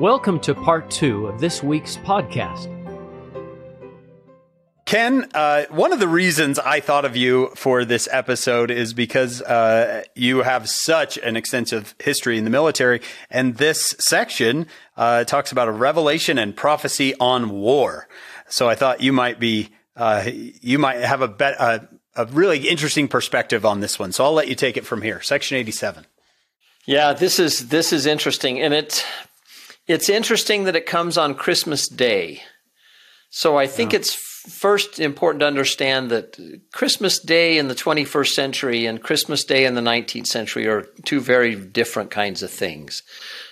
Welcome to part two of this week's podcast. Ken, uh, one of the reasons I thought of you for this episode is because uh, you have such an extensive history in the military, and this section uh, talks about a revelation and prophecy on war. So I thought you might be, uh, you might have a, bet, a, a really interesting perspective on this one. So I'll let you take it from here. Section eighty-seven. Yeah, this is this is interesting, and it's it's interesting that it comes on Christmas Day. So I think yeah. it's first important to understand that Christmas Day in the 21st century and Christmas Day in the 19th century are two very different kinds of things.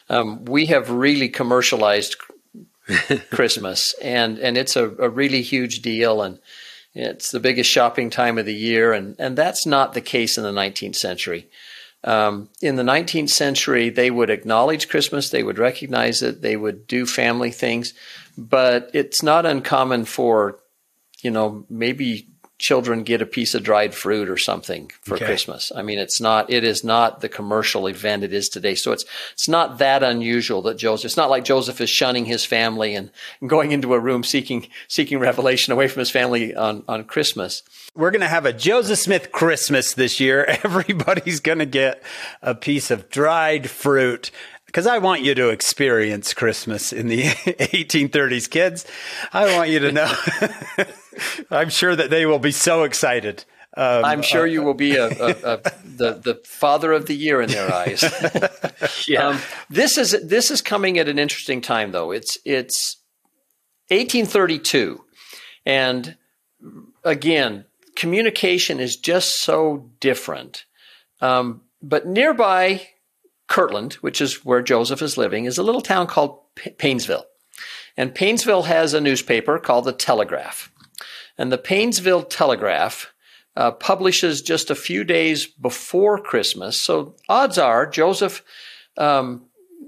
Um, we have really commercialized Christmas, and and it's a, a really huge deal, and it's the biggest shopping time of the year, and and that's not the case in the 19th century. Um, in the 19th century, they would acknowledge Christmas, they would recognize it, they would do family things, but it's not uncommon for you know, maybe children get a piece of dried fruit or something for okay. Christmas. I mean, it's not, it is not the commercial event it is today. So it's, it's not that unusual that Joseph, it's not like Joseph is shunning his family and going into a room seeking, seeking revelation away from his family on, on Christmas. We're going to have a Joseph Smith Christmas this year. Everybody's going to get a piece of dried fruit because I want you to experience Christmas in the 1830s, kids. I want you to know. I'm sure that they will be so excited. Um, I'm sure uh, you will be a, a, a, the the father of the year in their eyes. yeah. Um, this is this is coming at an interesting time, though. It's it's 1832, and again, communication is just so different. Um, but nearby Kirtland, which is where Joseph is living, is a little town called P- Painesville. And Painesville has a newspaper called the Telegraph. And the Painesville Telegraph uh, publishes just a few days before Christmas. So odds are Joseph um,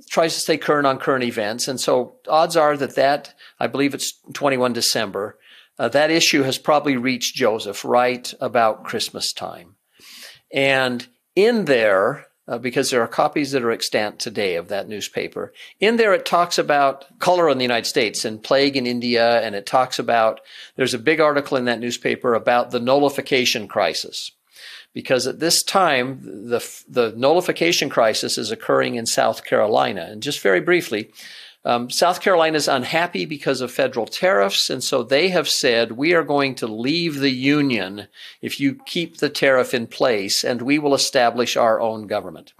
tries to stay current on current events. And so odds are that that, I believe it's 21 December, uh, that issue has probably reached Joseph right about Christmas time. And in there, uh, because there are copies that are extant today of that newspaper. In there, it talks about cholera in the United States and plague in India, and it talks about, there's a big article in that newspaper about the nullification crisis. Because at this time, the, the nullification crisis is occurring in South Carolina. And just very briefly, um, South Carolina is unhappy because of federal tariffs, and so they have said, we are going to leave the union if you keep the tariff in place, and we will establish our own government.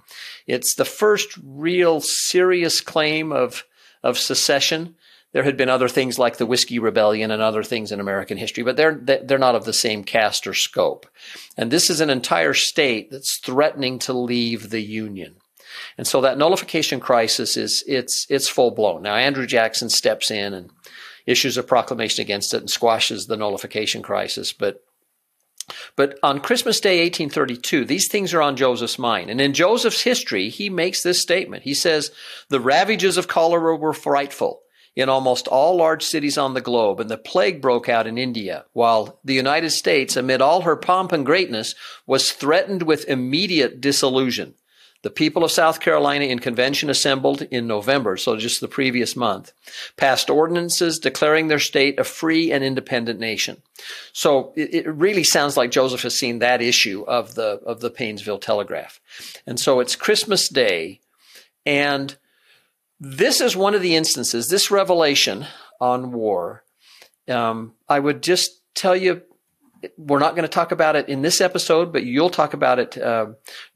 It's the first real serious claim of, of secession. There had been other things like the Whiskey Rebellion and other things in American history, but they're, they're not of the same cast or scope. And this is an entire state that's threatening to leave the Union. And so that nullification crisis is it's it's full blown. Now Andrew Jackson steps in and issues a proclamation against it and squashes the nullification crisis, but but on Christmas Day 1832, these things are on Joseph's mind. And in Joseph's history, he makes this statement. He says, The ravages of cholera were frightful in almost all large cities on the globe, and the plague broke out in India, while the United States, amid all her pomp and greatness, was threatened with immediate dissolution. The people of South Carolina in convention assembled in November, so just the previous month, passed ordinances declaring their state a free and independent nation. So it, it, really sounds like Joseph has seen that issue of the of the Painesville Telegraph. And so it's Christmas Day, and this is one of the instances, this revelation on war. Um, I would just tell you we're not going to talk about it in this episode, but you'll talk about it, uh,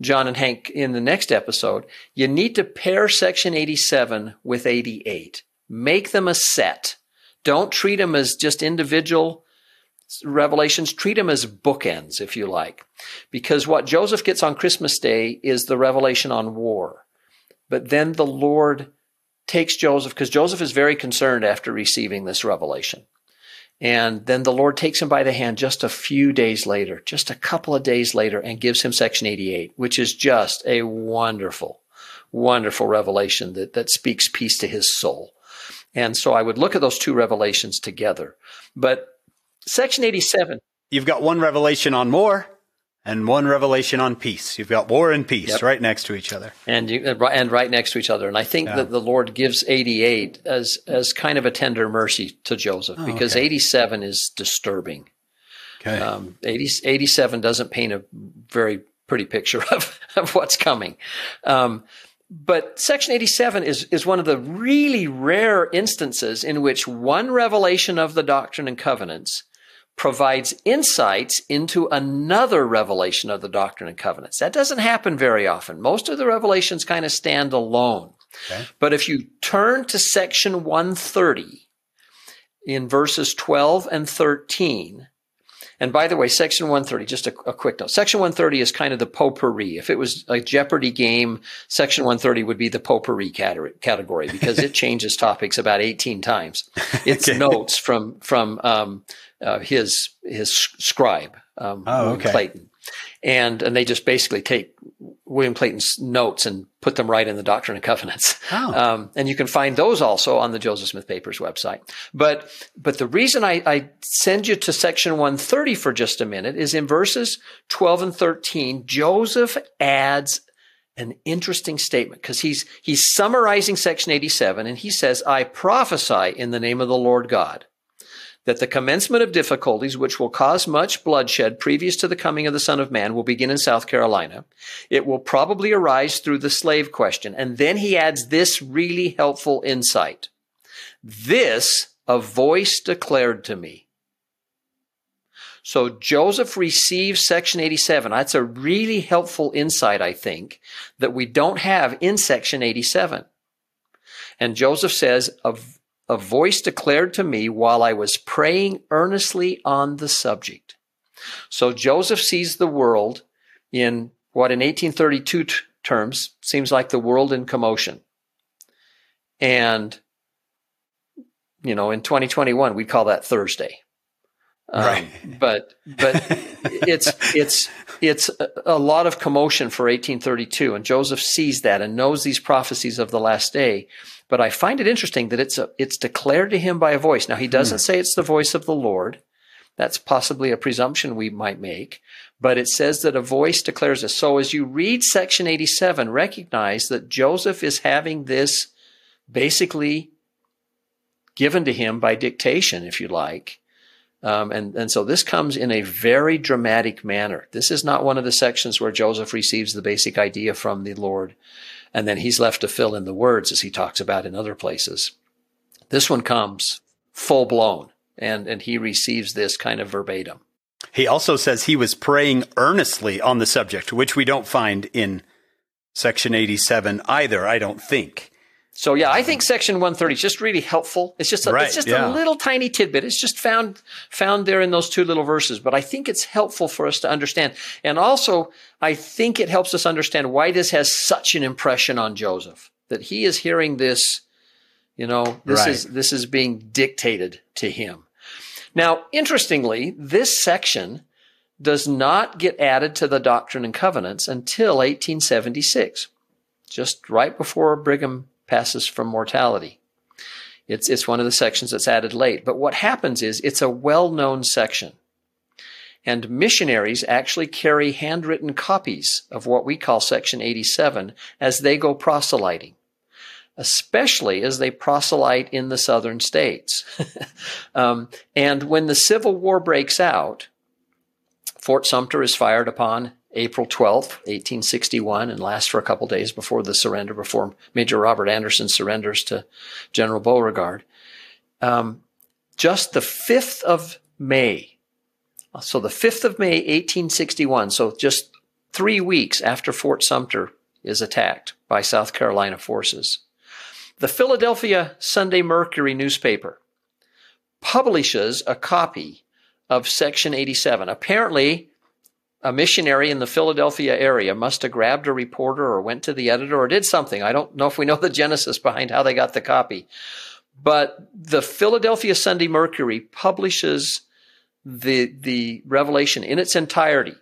John and Hank, in the next episode. You need to pair Section 87 with 88. Make them a set. Don't treat them as just individual revelations. Treat them as bookends, if you like. Because what Joseph gets on Christmas Day is the revelation on war. But then the Lord takes Joseph, because Joseph is very concerned after receiving this revelation. And then the Lord takes him by the hand just a few days later, just a couple of days later, and gives him section 88, which is just a wonderful, wonderful revelation that, that speaks peace to his soul. And so I would look at those two revelations together. But section 87. You've got one revelation on more, and one revelation on peace. You've got war and peace Yep. right next to each other. and you, and right next to each other. And I think that the Lord gives 88 as as kind of a tender mercy to Joseph because 87 is disturbing. Okay. Um, 80, 87 doesn't paint a very pretty picture of, of what's coming. Um, but Section 87 is, is one of the really rare instances in which one revelation of the Doctrine and Covenants provides insights into another revelation of the Doctrine and Covenants. That doesn't happen very often. Most of the revelations kind of stand alone. Okay. But if you turn to section 130 in verses 12 and 13, and by the way, section 130, just a, a, quick note. Section 130 is kind of the potpourri. If it was a Jeopardy game, section 130 would be the potpourri category because it changes topics about 18 times. It's Okay. notes from, from, um, uh, his, his scribe, um, Oh, William okay. Clayton. And, and they just basically take William Clayton's notes and put them right in the Doctrine and Covenants. Oh. Um, and you can find those also on the Joseph Smith Papers website. But, but the reason I, I send you to section 130 for just a minute is in verses 12 and 13, Joseph adds an interesting statement because he's, he's summarizing section 87 and he says, I prophesy in the name of the Lord God that the commencement of difficulties, which will cause much bloodshed previous to the coming of the Son of Man, will begin in South Carolina. It will probably arise through the slave question. And then he adds this really helpful insight. This a voice declared to me. So Joseph receives section 87. That's a really helpful insight, I think, that we don't have in section 87. And Joseph says, a, a voice declared to me while I was praying earnestly on the subject. So Joseph sees the world in what in 1832 t- terms seems like the world in commotion. And, you know, in 2021, we'd call that Thursday. Um, Right. But, but it's, it's, it's a, a lot of commotion for 1832. And Joseph sees that and knows these prophecies of the last day. But I find it interesting that it's a, it's declared to him by a voice. Now he doesn't say it's the voice of the Lord. That's possibly a presumption we might make, but it says that a voice declares this. So as you read section 87, recognize that Joseph is having this basically given to him by dictation, if you like. Um, and, and so this comes in a very dramatic manner. This is not one of the sections where Joseph receives the basic idea from the Lord and then he's left to fill in the words as he talks about in other places. This one comes full blown and, and he receives this kind of verbatim. He also says he was praying earnestly on the subject, which we don't find in section 87 either, I don't think. So yeah, I think section 130 is just really helpful. It's just a, Right, it's just yeah. a little tiny tidbit. It's just found found there in those two little verses, but I think it's helpful for us to understand. And also, I think it helps us understand why this has such an impression on Joseph that he is hearing this, you know, this Right. is this is being dictated to him. Now, interestingly, this section does not get added to the Doctrine and Covenants until 1876, just right before Brigham passes from mortality. It's, it's one of the sections that's added late. But what happens is it's a well known section. And missionaries actually carry handwritten copies of what we call Section 87 as they go proselyting, especially as they proselyte in the southern states. um, and when the Civil War breaks out, Fort Sumter is fired upon April 12th, 1861, and lasts for a couple days before the surrender, before Major Robert Anderson surrenders to General Beauregard. Um, just the 5th of May, so the 5th of May, 1861, so just three weeks after Fort Sumter is attacked by South Carolina forces, the Philadelphia Sunday Mercury newspaper publishes a copy of Section 87. Apparently, a missionary in the Philadelphia area must have grabbed a reporter or went to the editor or did something. I don't know if we know the genesis behind how they got the copy. But the Philadelphia Sunday Mercury publishes the, the revelation in its entirety.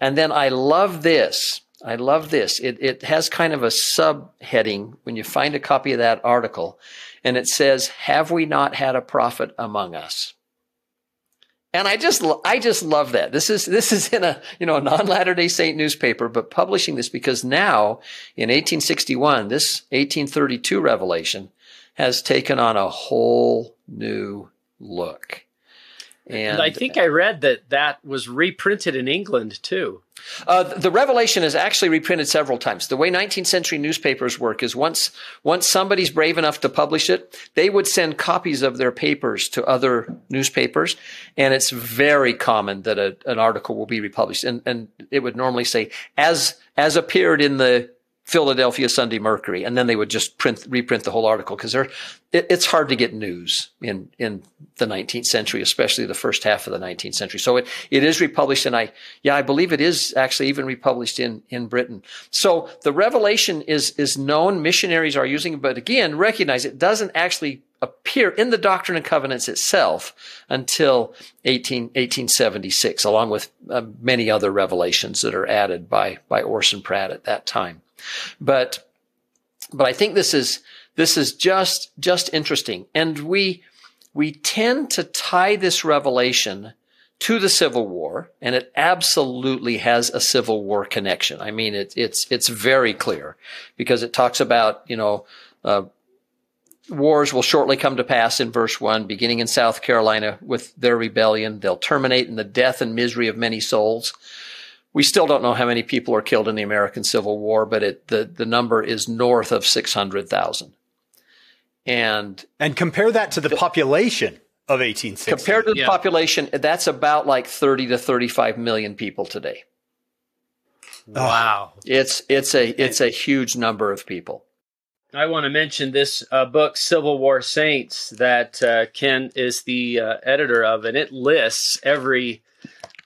And then I love this. I love this. It, it has kind of a subheading when you find a copy of that article, and it says, Have we not had a prophet among us? And I just, I just love that. This is, this is in a, you know, a non Latter day Saint newspaper, but publishing this because now in 1861, this 1832 revelation has taken on a whole new look. And, and I think I read that that was reprinted in England too. Uh, the Revelation is actually reprinted several times. The way 19th century newspapers work is once once somebody's brave enough to publish it, they would send copies of their papers to other newspapers, and it's very common that a, an article will be republished, and, and it would normally say as as appeared in the Philadelphia Sunday Mercury, and then they would just print reprint the whole article because it, it's hard to get news in in the 19th century, especially the first half of the 19th century. So it it is republished, and I yeah I believe it is actually even republished in in Britain. So the Revelation is is known. Missionaries are using it, but again, recognize it doesn't actually appear in the Doctrine and Covenants itself until 18, 1876, along with uh, many other revelations that are added by by Orson Pratt at that time. But, but I think this is, this is just, just interesting. And we, we tend to tie this revelation to the Civil War, and it absolutely has a Civil War connection. I mean, it, it's it's very clear because it talks about you know uh, wars will shortly come to pass in verse one, beginning in South Carolina with their rebellion. They'll terminate in the death and misery of many souls. We still don't know how many people are killed in the American Civil War, but it, the, the number is north of 600,000. And, and compare that to the, the population of 1860. Compared to the yeah. population, that's about like 30 to 35 million people today. Wow. It's, it's a, it's a huge number of people. I want to mention this uh, book, Civil War Saints, that uh, Ken is the uh, editor of, and it lists every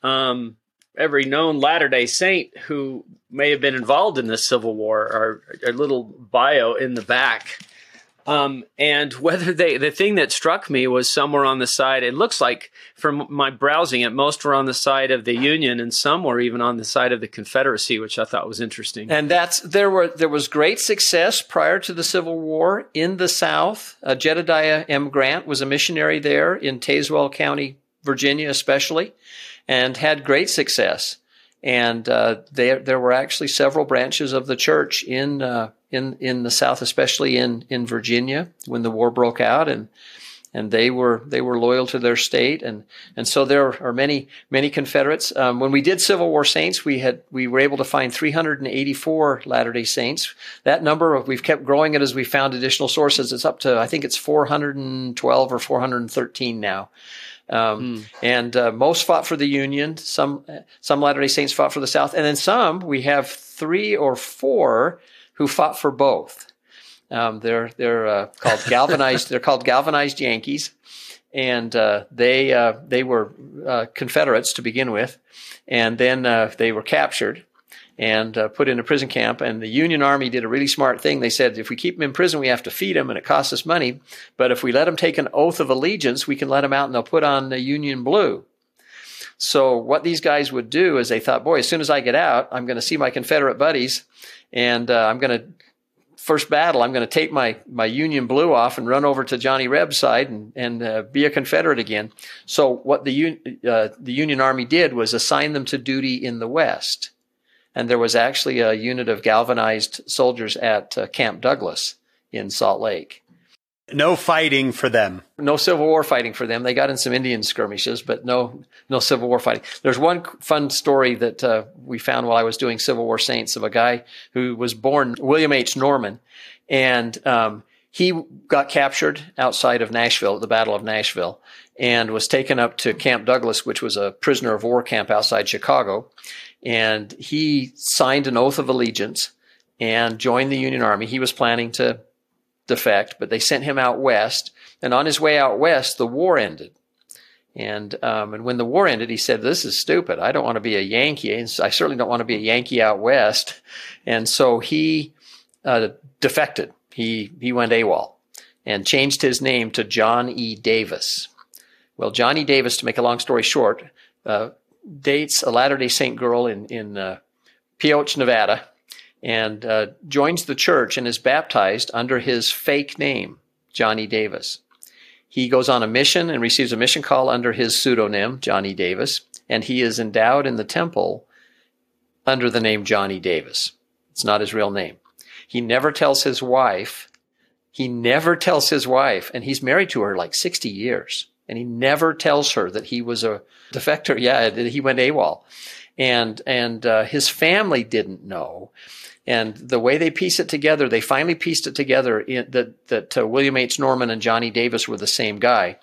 um, every known Latter day Saint who may have been involved in the Civil War, a little bio in the back. Um, and whether they, the thing that struck me was somewhere on the side, it looks like from my browsing it, most were on the side of the Union and some were even on the side of the Confederacy, which I thought was interesting. And that's, there were, there was great success prior to the Civil War in the South. Uh, Jedediah M. Grant was a missionary there in Tazewell County, Virginia, especially and had great success. And uh, there, there were actually several branches of the church in uh, in in the South, especially in in Virginia, when the war broke out, and and they were they were loyal to their state, and and so there are many many Confederates. Um, when we did Civil War Saints, we had we were able to find 384 Latter Day Saints. That number we've kept growing it as we found additional sources. It's up to I think it's 412 or 413 now. Um, mm. And uh, most fought for the Union. Some some Latter Day Saints fought for the South, and then some. We have three or four who fought for both. Um, they're they're uh, called galvanized. they're called galvanized Yankees, and uh, they uh, they were uh, Confederates to begin with, and then uh, they were captured and uh, put in a prison camp. And the Union Army did a really smart thing. They said, if we keep them in prison, we have to feed them and it costs us money. But if we let them take an oath of allegiance, we can let them out and they'll put on the Union blue. So what these guys would do is they thought, boy, as soon as I get out, I'm going to see my Confederate buddies and uh, I'm going to first battle, I'm going to take my, my Union blue off and run over to Johnny Reb's side and, and uh, be a Confederate again. So what the, uh, the Union Army did was assign them to duty in the West and there was actually a unit of galvanized soldiers at uh, Camp Douglas in Salt Lake. No fighting for them. No Civil War fighting for them. They got in some Indian skirmishes, but no, no Civil War fighting. There's one fun story that uh, we found while I was doing Civil War Saints of a guy who was born William H. Norman, and um, he got captured outside of Nashville at the Battle of Nashville, and was taken up to Camp Douglas, which was a prisoner of war camp outside Chicago and he signed an oath of allegiance and joined the Union Army. He was planning to defect, but they sent him out west. And on his way out west, the war ended. And um, and when the war ended, he said, "This is stupid. I don't want to be a Yankee. I certainly don't want to be a Yankee out west." And so he uh, defected. He he went AWOL and changed his name to John E. Davis. Well, Johnny Davis, to make a long story short, uh, dates a Latter day Saint girl in, in uh, Pioche, Nevada, and uh, joins the church and is baptized under his fake name, Johnny Davis. he goes on a mission and receives a mission call under his pseudonym, Johnny Davis, and he is endowed in the temple under the name Johnny Davis. It's not his real name. He never tells his wife, he never tells his wife, and he's married to her like 60 years, and he never tells her that he was a defector. Yeah, he went AWOL. And, and uh, his family didn't know. And the way they piece it together, they finally pieced it together in, that, that uh, William H. Norman and Johnny Davis were the same guy.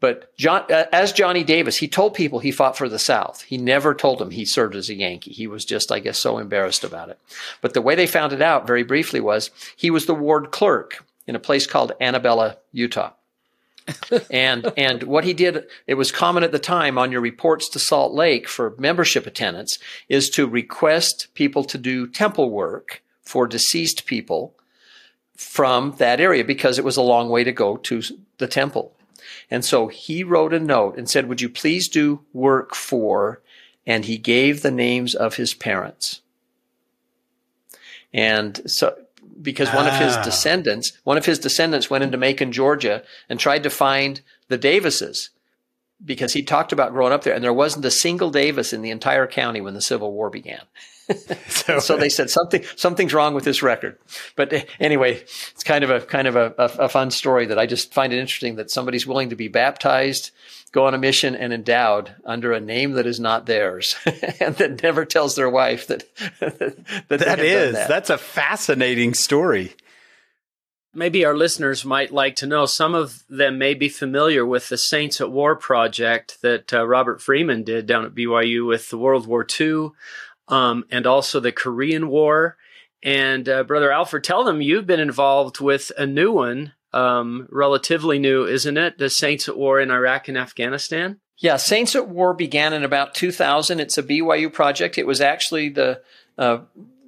But John, uh, as Johnny Davis, he told people he fought for the South. He never told them he served as a Yankee. He was just, I guess, so embarrassed about it. But the way they found it out, very briefly, was he was the ward clerk in a place called Annabella, Utah. and and what he did, it was common at the time on your reports to Salt Lake for membership attendance, is to request people to do temple work for deceased people from that area because it was a long way to go to the temple. And so he wrote a note and said, Would you please do work for? And he gave the names of his parents. And so, because one ah. of his ah. descendants, one of his descendants went into Macon, Georgia and tried to find the Davises because he talked about growing up there and there wasn't a single Davis in the entire county when the Civil War began. so, so, they said something something's wrong with this record. But eh, anyway, it's kind of a kind of a, a, a, fun story that I just find it interesting that somebody's willing to be baptized, go on a mission, and endowed under a name that is not theirs, and that never tells their wife that that, that is that. that's a fascinating story. Maybe our listeners might like to know. Some of them may be familiar with the Saints at War project that uh, Robert Freeman did down at BYU with the World War II um, and also the Korean War. And uh, Brother Alford, tell them you've been involved with a new one, um, relatively new, isn't it? The Saints at War in Iraq and Afghanistan. Yeah, Saints at War began in about 2000. It's a BYU project. It was actually the uh,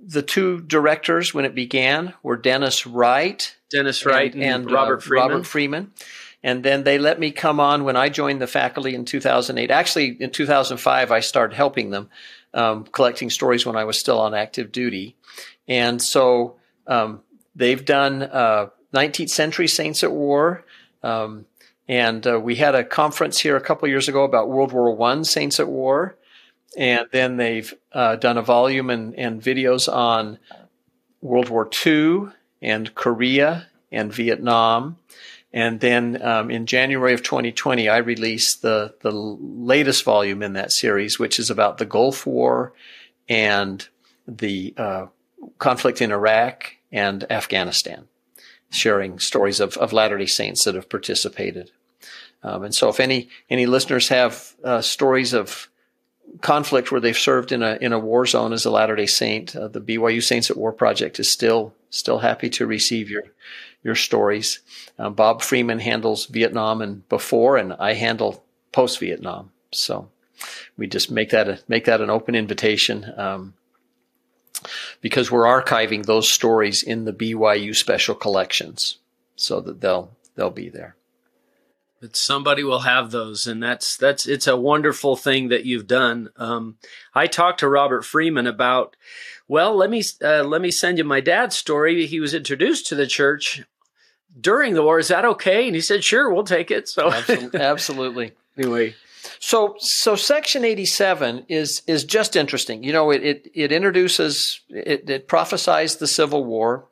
the two directors when it began were Dennis Wright, Dennis Wright, and, and, and Robert uh, Freeman. Robert Freeman. And then they let me come on when I joined the faculty in 2008. Actually, in 2005, I started helping them um, collecting stories when I was still on active duty. And so um, they've done uh, 19th century Saints at War. Um, and uh, we had a conference here a couple years ago about World War One Saints at War. And then they've uh, done a volume and, and videos on World War II and Korea and Vietnam. And then um, in January of 2020, I released the the latest volume in that series, which is about the Gulf War and the uh, conflict in Iraq and Afghanistan, sharing stories of, of Latter Day Saints that have participated. Um, and so, if any any listeners have uh, stories of conflict where they've served in a in a war zone as a Latter Day Saint, uh, the BYU Saints at War Project is still still happy to receive your your stories. Uh, Bob Freeman handles Vietnam and before, and I handle post Vietnam. So we just make that a, make that an open invitation um, because we're archiving those stories in the BYU special collections, so that they'll they'll be there. But somebody will have those, and that's that's it's a wonderful thing that you've done. Um, I talked to Robert Freeman about well, let me uh, let me send you my dad's story. He was introduced to the church during the war. Is that okay? And he said, "Sure, we'll take it." So absolutely. anyway, so so section eighty seven is is just interesting. You know, it it, it introduces it, it prophesies the Civil War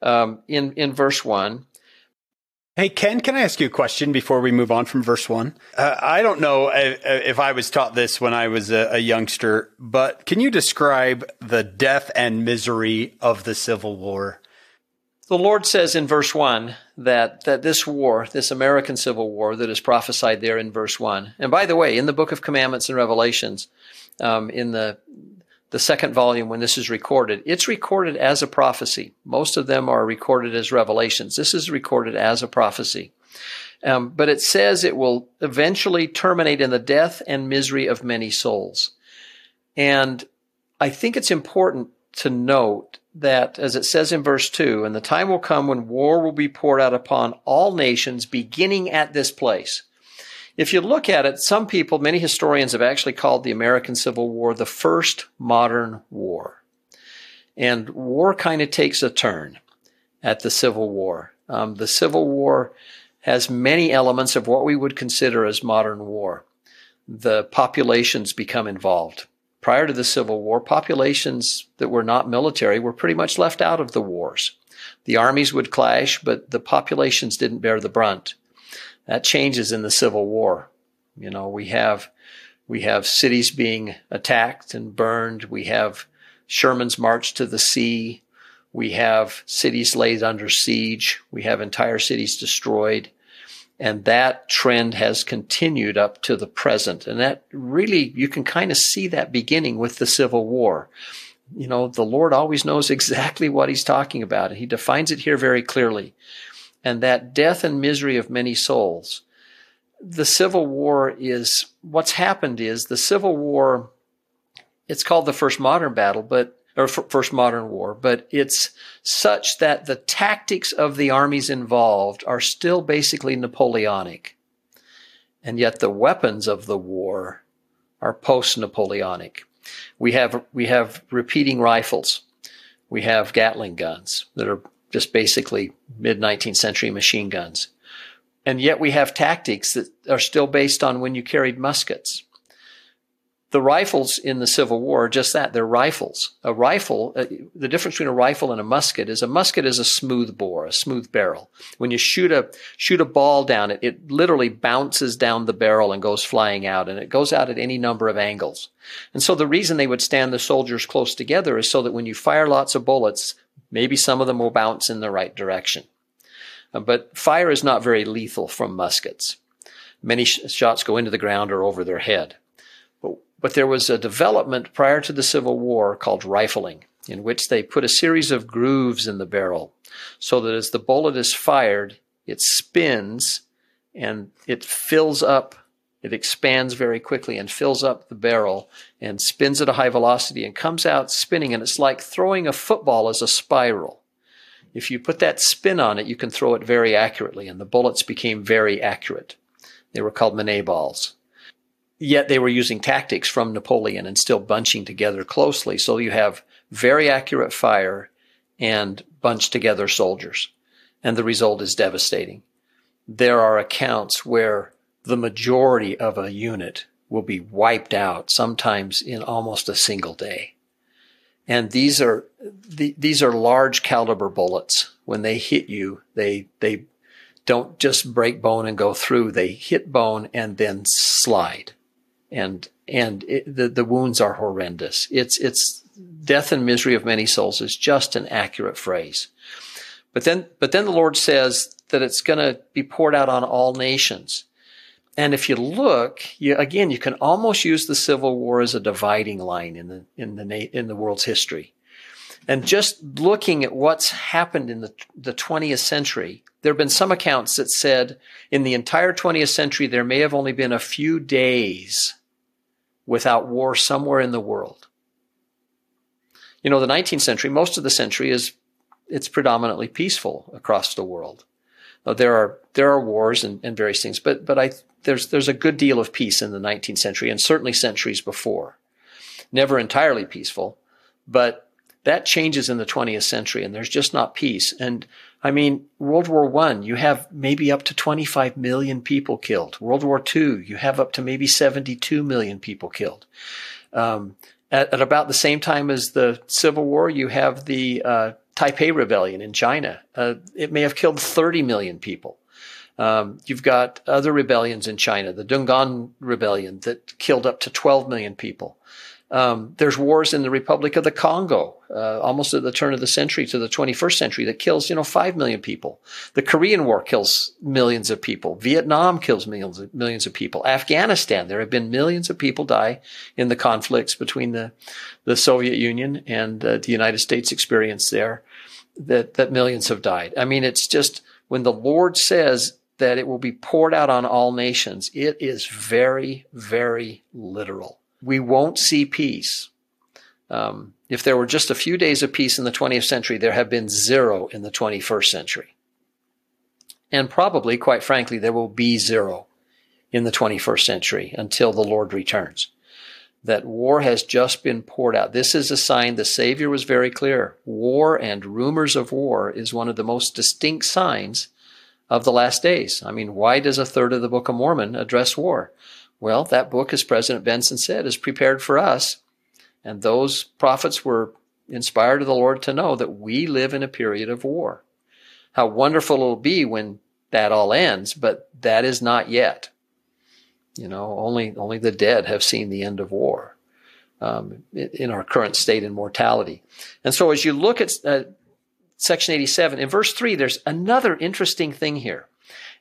um, in in verse one. Hey, Ken, can I ask you a question before we move on from verse one? Uh, I don't know if, if, I was taught this when I was a, a, youngster, but can you describe the death and misery of the Civil War? The Lord says in verse one that, that this war, this American Civil War that is prophesied there in verse one, and by the way, in the book of Commandments and Revelations, um, in the the second volume when this is recorded, it's recorded as a prophecy. Most of them are recorded as revelations. This is recorded as a prophecy. Um, but it says it will eventually terminate in the death and misery of many souls. And I think it's important to note that, as it says in verse 2, and the time will come when war will be poured out upon all nations, beginning at this place. If you look at it, some people, many historians have actually called the American Civil War the first modern war. And war kind of takes a turn at the Civil War. Um, the Civil War has many elements of what we would consider as modern war. The populations become involved. Prior to the Civil War, populations that were not military were pretty much left out of the wars. The armies would clash, but the populations didn't bear the brunt. That changes in the Civil War. You know, we have we have cities being attacked and burned. We have Sherman's march to the sea. We have cities laid under siege. We have entire cities destroyed. And that trend has continued up to the present. And that really, you can kind of see that beginning with the Civil War. You know, the Lord always knows exactly what he's talking about. And he defines it here very clearly. And that death and misery of many souls. The Civil War is, what's happened is the Civil War, it's called the first modern battle, but or first modern war, but it's such that the tactics of the armies involved are still basically Napoleonic. And yet the weapons of the war are post-Napoleonic. We have, we have repeating rifles. We have Gatling guns that are just basically mid 19th century machine guns. And yet we have tactics that are still based on when you carried muskets the rifles in the Civil War are just that. They're rifles. A rifle, uh, the difference between a rifle and a musket is a musket is a smooth bore, a smooth barrel. When you shoot a, shoot a ball down it, it literally bounces down the barrel and goes flying out and it goes out at any number of angles. And so the reason they would stand the soldiers close together is so that when you fire lots of bullets, maybe some of them will bounce in the right direction. Uh, but fire is not very lethal from muskets. Many sh- shots go into the ground or over their head. But there was a development prior to the Civil War called rifling, in which they put a series of grooves in the barrel so that as the bullet is fired, it spins and it fills up, it expands very quickly and fills up the barrel and spins at a high velocity and comes out spinning. And it's like throwing a football as a spiral. If you put that spin on it, you can throw it very accurately, and the bullets became very accurate. They were called Minié balls. Yet they were using tactics from Napoleon and still bunching together closely. So you have very accurate fire and bunched together soldiers. And the result is devastating. There are accounts where the majority of a unit will be wiped out, sometimes in almost a single day. And these are the, these are large caliber bullets. When they hit you, they they don't just break bone and go through. They hit bone and then slide and and it, the the wounds are horrendous. It's it's death and misery of many souls is just an accurate phrase. But then but then the Lord says that it's going to be poured out on all nations. And if you look, you, again, you can almost use the Civil War as a dividing line in the in the in the world's history. And just looking at what's happened in the, the 20th century, there have been some accounts that said in the entire 20th century, there may have only been a few days without war somewhere in the world. You know, the 19th century, most of the century is, it's predominantly peaceful across the world. Now, there are, there are wars and, and various things, but, but I, there's, there's a good deal of peace in the 19th century and certainly centuries before. Never entirely peaceful, but that changes in the 20th century and there's just not peace. And I mean, World War One, you have maybe up to 25 million people killed. World War Two, you have up to maybe 72 million people killed. Um, at, at, about the same time as the Civil War, you have the uh, Taiping Rebellion in China. Uh, it may have killed 30 million people. Um, you've got other rebellions in China, the Dungan Rebellion that killed up to 12 million people. Um, there's wars in the Republic of the Congo, uh, almost at the turn of the century to the 21st century, that kills, you know, five million people. The Korean War kills millions of people. Vietnam kills millions of, millions of people. Afghanistan, there have been millions of people die in the conflicts between the, the Soviet Union and uh, the United States experience there. That that millions have died. I mean, it's just when the Lord says that it will be poured out on all nations, it is very, very literal we won't see peace. Um, if there were just a few days of peace in the 20th century, there have been zero in the 21st century. And probably, quite frankly, there will be zero in the 21st century until the Lord returns. That war has just been poured out. This is a sign the Savior was very clear. War and rumors of war is one of the most distinct signs of the last days. I mean, why does a third of the Book of Mormon address war? Well, that book, as President Benson said, is prepared for us. And those prophets were inspired of the Lord to know that we live in a period of war. How wonderful it'll be when that all ends, but that is not yet. You know, only only the dead have seen the end of war um, in our current state in mortality. And so, as you look at uh, section 87 in verse 3, there's another interesting thing here.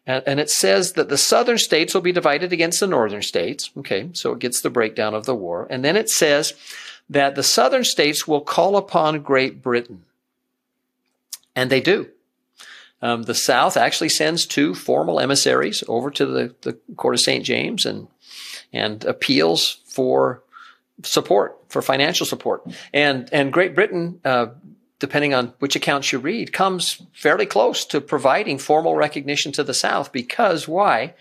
And, it says that the southern states will be divided against the northern states. Okay, so it gets the breakdown of the war. And then it says that the southern states will call upon Great Britain. And they do. Um, the South actually sends two formal emissaries over to the, the court of St. James and, and appeals for support, for financial support. And, and Great Britain, uh, depending on which accounts you read, comes fairly close to providing formal recognition to the South because why?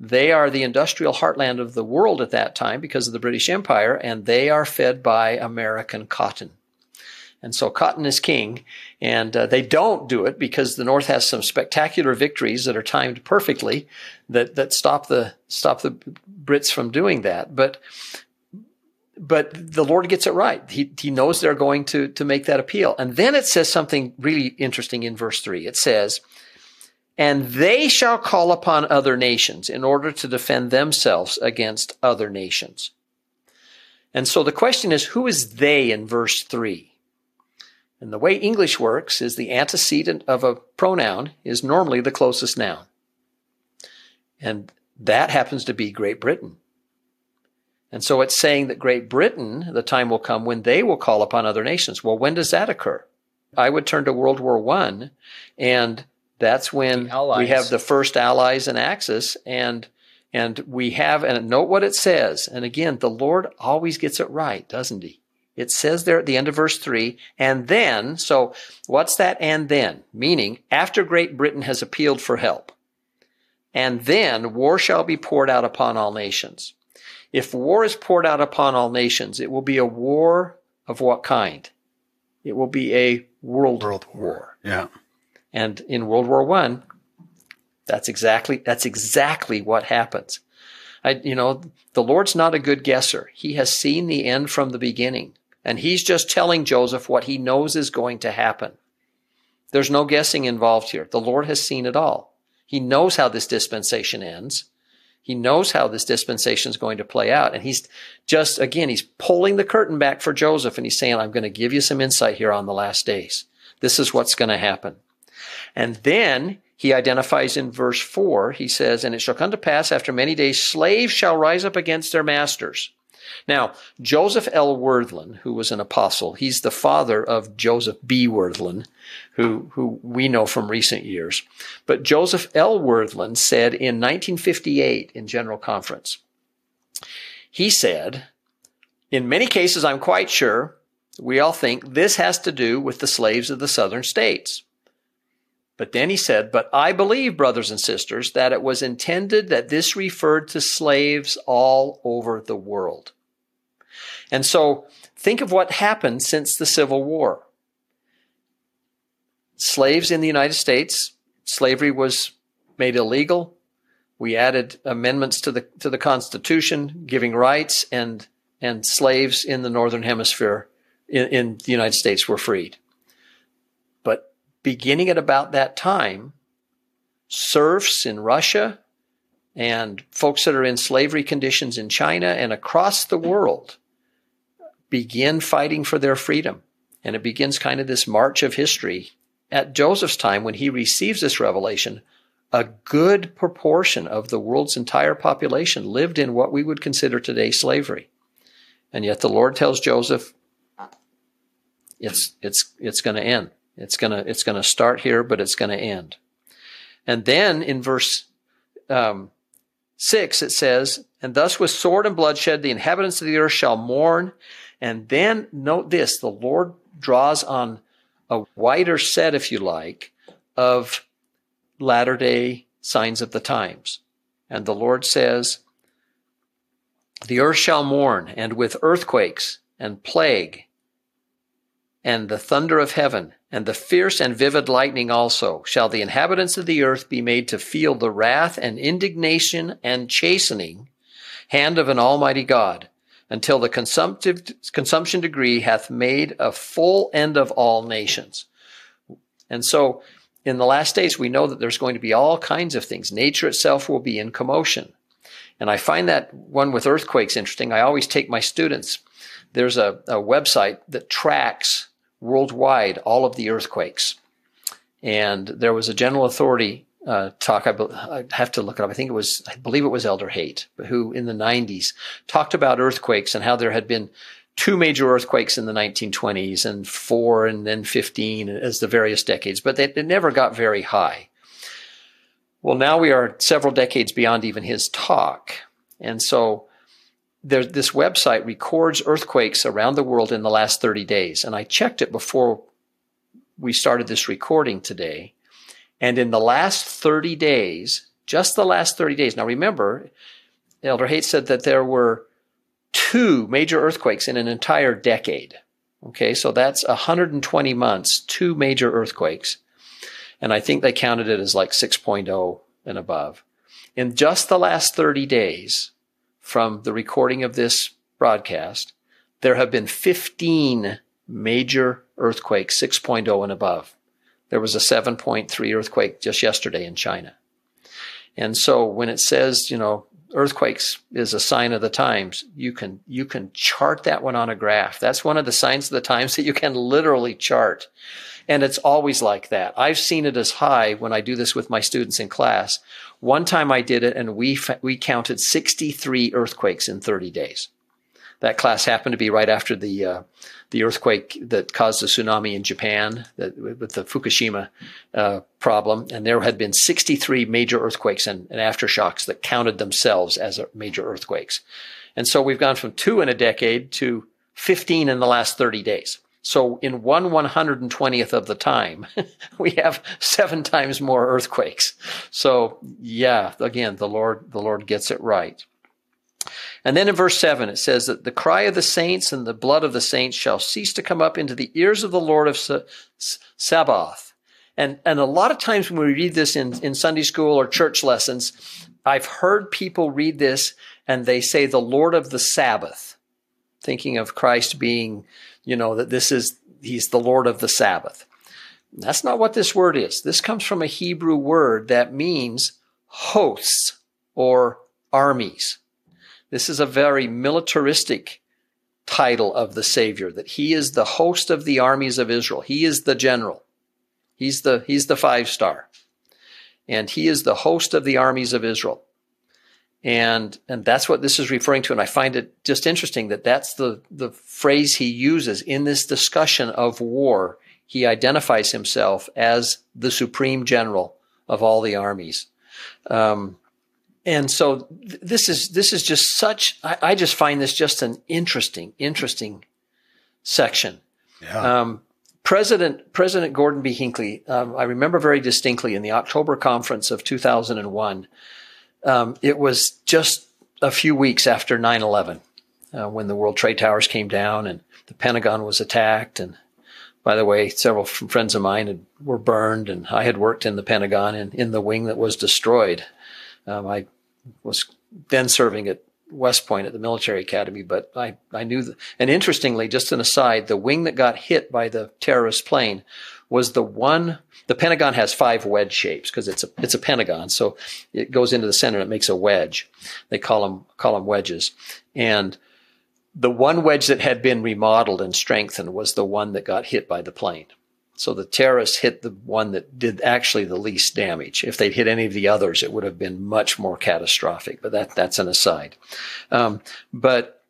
They are the industrial heartland of the world at that time because of the British Empire, and they are fed by American cotton. And so cotton is king, and uh, they don't do it because the North has some spectacular victories that are timed perfectly that that stop the stop the Brits from doing that. But but the Lord gets it right. He he knows they're going to to make that appeal. And then it says something really interesting in verse three. It says, "And they shall call upon other nations in order to defend themselves against other nations." And so the question is, who is they in verse three? And the way English works is the antecedent of a pronoun is normally the closest noun. And that happens to be Great Britain. And so it's saying that Great Britain, the time will come when they will call upon other nations. Well, when does that occur? I would turn to World War One, and that's when we have the first allies and Axis, and and we have and note what it says. And again, the Lord always gets it right, doesn't he? It says there at the end of verse 3, and then, so what's that and then? Meaning, after Great Britain has appealed for help, and then war shall be poured out upon all nations. If war is poured out upon all nations, it will be a war of what kind? It will be a world, world war. war. Yeah. And in World War One, that's exactly that's exactly what happens. I, you know, the Lord's not a good guesser. He has seen the end from the beginning. And he's just telling Joseph what he knows is going to happen. There's no guessing involved here. The Lord has seen it all. He knows how this dispensation ends. He knows how this dispensation is going to play out. And he's just, again, he's pulling the curtain back for Joseph and he's saying, I'm going to give you some insight here on the last days. This is what's going to happen. And then he identifies in verse four, he says, And it shall come to pass after many days, slaves shall rise up against their masters now, Joseph L. Wirthlin, who was an apostle, he's the father of Joseph B. Wirthlin, who, who we know from recent years. But Joseph L. Wirthlin said in 1958 in General Conference, he said, in many cases, I'm quite sure we all think this has to do with the slaves of the southern states. But then he said, But I believe, brothers and sisters, that it was intended that this referred to slaves all over the world. And so think of what happened since the Civil War. Slaves in the United States, slavery was made illegal. We added amendments to the to the Constitution giving rights and and slaves in the northern hemisphere in, in the United States were freed. But beginning at about that time, serfs in Russia and folks that are in slavery conditions in China and across the world begin fighting for their freedom. And it begins kind of this march of history. At Joseph's time, when he receives this revelation, a good proportion of the world's entire population lived in what we would consider today slavery. And yet the Lord tells Joseph, it's, it's, it's going to end. It's going to, it's going to start here, but it's going to end. And then in verse um, 6, it says, And thus with sword and bloodshed the inhabitants of the earth shall mourn, and then note this the Lord draws on a wider set, if you like, of latter day signs of the times. And the Lord says, The earth shall mourn, and with earthquakes and plague and the thunder of heaven, and the fierce and vivid lightning also, shall the inhabitants of the earth be made to feel the wrath and indignation and chastening hand of an almighty God, until the consumptive, consumption degree hath made a full end of all nations. And so, in the last days, we know that there's going to be all kinds of things. Nature itself will be in commotion. And I find that one with earthquakes interesting. I always take my students. There's a, a website that tracks worldwide all of the earthquakes. And there was a general authority uh, talk. I, I, have to look it up. I think it was, I believe it was Elder Haight, who in the 90s talked about earthquakes and how there had been two major earthquakes in the 1920s and four and then 15 as the various decades, but they, they never got very high. Well, now we are several decades beyond even his talk. And so there, this website records earthquakes around the world in the last 30 days. And I checked it before we started this recording today. And in the last 30 days, just the last 30 days, now remember, Elder Haight said that there were two major earthquakes in an entire decade. Okay, so that's 120 months, two major earthquakes. And I think they counted it as like 6.0 and above. In just the last 30 days from the recording of this broadcast, there have been 15 major earthquakes, 6.0 and above. There was a 7.3 earthquake just yesterday in China. And so when it says, you know, earthquakes is a sign of the times, you can, you can chart that one on a graph. That's one of the signs of the times that you can literally chart. And it's always like that. I've seen it as high when I do this with my students in class. One time I did it and we, we counted 63 earthquakes in 30 days. That class happened to be right after the, uh, the earthquake that caused the tsunami in Japan that, with the Fukushima uh, problem. And there had been 63 major earthquakes and, and aftershocks that counted themselves as major earthquakes. And so we've gone from two in a decade to 15 in the last 30 days. So in one 120th of the time, we have seven times more earthquakes. So yeah, again, the Lord, the Lord gets it right. And then in verse 7, it says that the cry of the saints and the blood of the saints shall cease to come up into the ears of the Lord of Sabaoth. And, and a lot of times when we read this in, in Sunday school or church lessons, I've heard people read this and they say the Lord of the Sabbath, thinking of Christ being, you know, that this is, he's the Lord of the Sabbath. That's not what this word is. This comes from a Hebrew word that means hosts or armies. This is a very militaristic title of the Savior, that he is the host of the armies of Israel. He is the general. He's the, he's the five star. And he is the host of the armies of Israel. And, and that's what this is referring to. And I find it just interesting that that's the, the phrase he uses in this discussion of war. He identifies himself as the supreme general of all the armies. Um, and so th- this is this is just such I, I, just find this just an interesting interesting section yeah. um, president president gordon b hinckley um, i remember very distinctly in the october conference of 2001 um, it was just a few weeks after 9-11 uh, when the world trade towers came down and the pentagon was attacked and by the way, several friends of mine had, were burned, and I had worked in the Pentagon and in the wing that was destroyed. Um, I was then serving at West Point at the military academy, but I, I knew. And interestingly, just an aside, the wing that got hit by the terrorist plane was the one, the Pentagon has five wedge shapes because it's a, it's a Pentagon. So it goes into the center and it makes a wedge. They call them, call them wedges. And the one wedge that had been remodeled and strengthened was the one that got hit by the plane. So the terrorists hit the one that did actually the least damage. If they'd hit any of the others, it would have been much more catastrophic. But that that's an aside. Um, but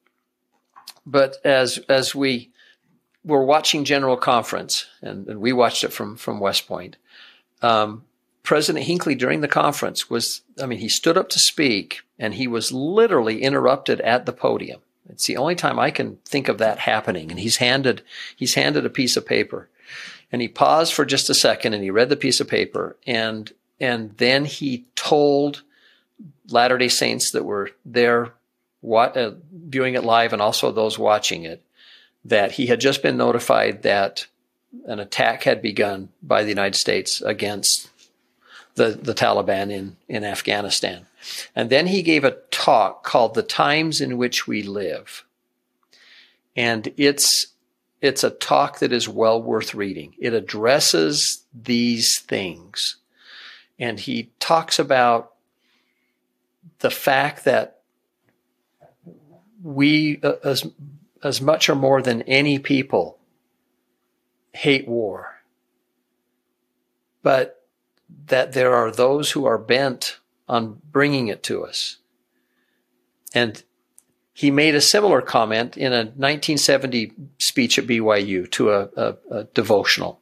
but as as we were watching General Conference, and, and we watched it from from West Point. Um, President Hinckley during the conference was, I mean, he stood up to speak and he was literally interrupted at the podium. It's the only time I can think of that happening. And he's handed, he's handed a piece of paper and he paused for just a second and he read the piece of paper and and then he told Latter Day Saints that were there, what, uh, viewing it live, and also those watching it, that he had just been notified that an attack had begun by the United States against the, the Taliban in, in Afghanistan. And then he gave a talk called The Times in Which We Live. And it's, it's a talk that is well worth reading. It addresses these things. And he talks about the fact that we, uh, as, as much or more than any people, hate war. But that there are those who are bent on bringing it to us. And he made a similar comment in a 1970 speech at BYU to a, a, a devotional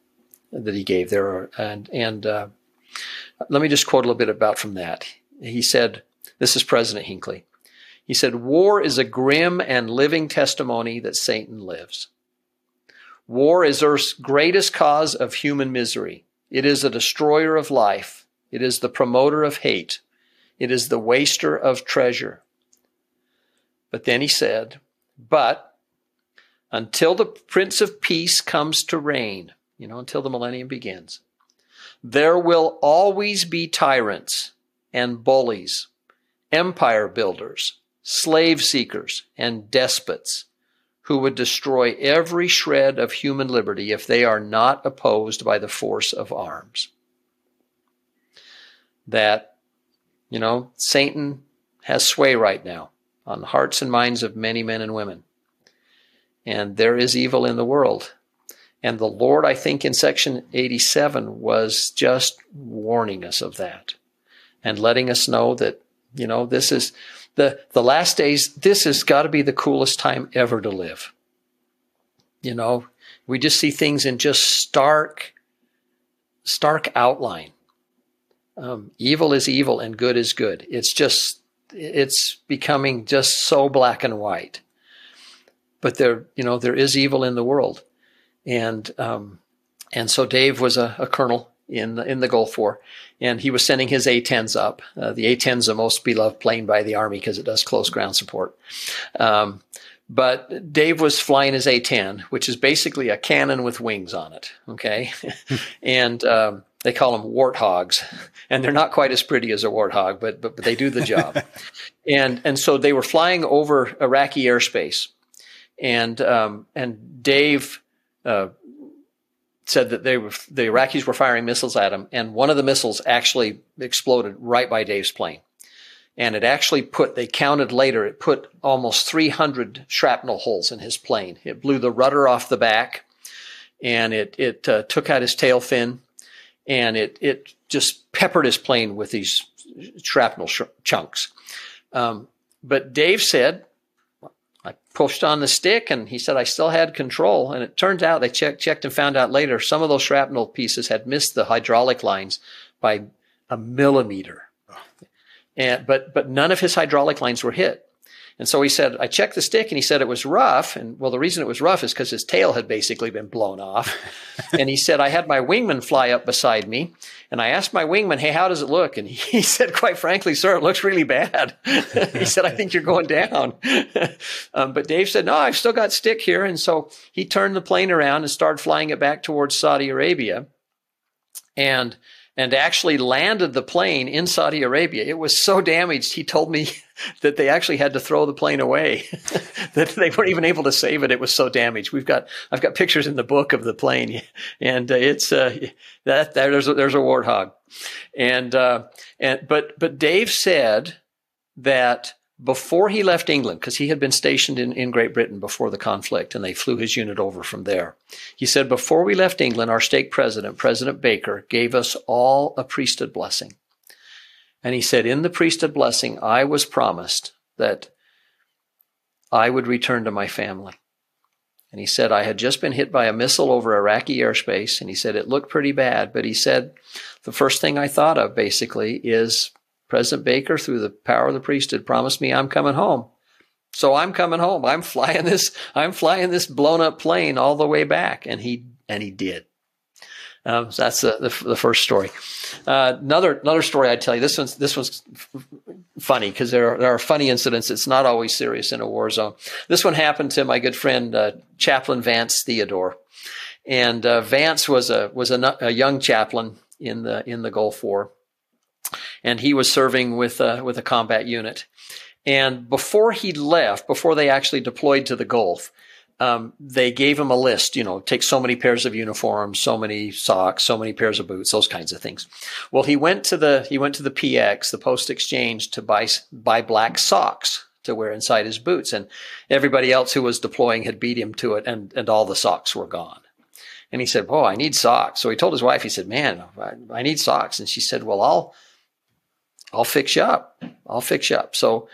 that he gave there. And, and uh, let me just quote a little bit about from that. He said, This is President Hinckley. He said, War is a grim and living testimony that Satan lives. War is Earth's greatest cause of human misery. It is a destroyer of life. It is the promoter of hate. It is the waster of treasure. But then he said, But until the Prince of Peace comes to reign, you know, until the millennium begins, there will always be tyrants and bullies, empire builders, slave seekers, and despots who would destroy every shred of human liberty if they are not opposed by the force of arms. That, you know, Satan has sway right now on the hearts and minds of many men and women. And there is evil in the world. And the Lord, I think, in section 87 was just warning us of that and letting us know that, you know, this is the, the last days, this has got to be the coolest time ever to live. You know, we just see things in just stark, stark outline. Um, evil is evil and good is good. It's just, it's becoming just so black and white. But there, you know, there is evil in the world. And, um, and so Dave was a, a colonel in the, in the Gulf War, and he was sending his A-10s up. Uh, the A-10 is the most beloved plane by the Army because it does close ground support. Um, but Dave was flying his A-10, which is basically a cannon with wings on it. Okay, and um, they call them warthogs, and they're not quite as pretty as a warthog, but but, but they do the job. and and so they were flying over Iraqi airspace, and um, and Dave uh, said that they were the Iraqis were firing missiles at him, and one of the missiles actually exploded right by Dave's plane. And it actually put, they counted later, it put almost 300 shrapnel holes in his plane. It blew the rudder off the back and it, it uh, took out his tail fin and it, it just peppered his plane with these shrapnel sh- chunks. Um, but Dave said I pushed on the stick and he said I still had control. And it turns out they checked, checked and found out later some of those shrapnel pieces had missed the hydraulic lines by a millimeter. And, but, but none of his hydraulic lines were hit. And so he said, I checked the stick and he said it was rough. And well, the reason it was rough is because his tail had basically been blown off. and he said, I had my wingman fly up beside me and I asked my wingman, Hey, how does it look? And he said, quite frankly, sir, it looks really bad. he said, I think you're going down. um, but Dave said, no, I've still got stick here. And so he turned the plane around and started flying it back towards Saudi Arabia. And and actually landed the plane in Saudi Arabia. It was so damaged, he told me that they actually had to throw the plane away, that they weren't even able to save it. It was so damaged. We've got, I've got pictures in the book of the plane, and uh, it's uh, that, that there's a, there's a warthog, and uh, and but but Dave said that before he left England, because he had been stationed in, in Great Britain before the conflict, and they flew his unit over from there. He said, Before we left England, our stake president, President Baker, gave us all a priesthood blessing. And he said, In the priesthood blessing, I was promised that I would return to my family. And he said, I had just been hit by a missile over Iraqi airspace. And he said, it looked pretty bad. But he said, the first thing I thought of basically is President Baker, through the power of the priesthood, promised me I'm coming home. So I'm coming home. I'm flying this. I'm flying this blown up plane all the way back, and he and he did. Um, so that's the, the, the, first story. Uh, another another story I'd tell you. This one's this one's funny because there are, there are funny incidents. It's not always serious in a war zone. This one happened to my good friend uh, Chaplain Vance Theodore, and uh, Vance was a was a, a, young chaplain in the in the Gulf War, and he was serving with a, with a combat unit. And before he left, before they actually deployed to the Gulf, um, they gave him a list, you know, take so many pairs of uniforms, so many socks, so many pairs of boots, those kinds of things. Well, he went to the, he went to the PX, the post exchange to buy, buy black socks to wear inside his boots. And everybody else who was deploying had beat him to it and, and all the socks were gone. And he said, Oh, I need socks. So he told his wife, he said, man, I, I need socks. And she said, well, I'll, I'll fix you up. I'll fix you up. So,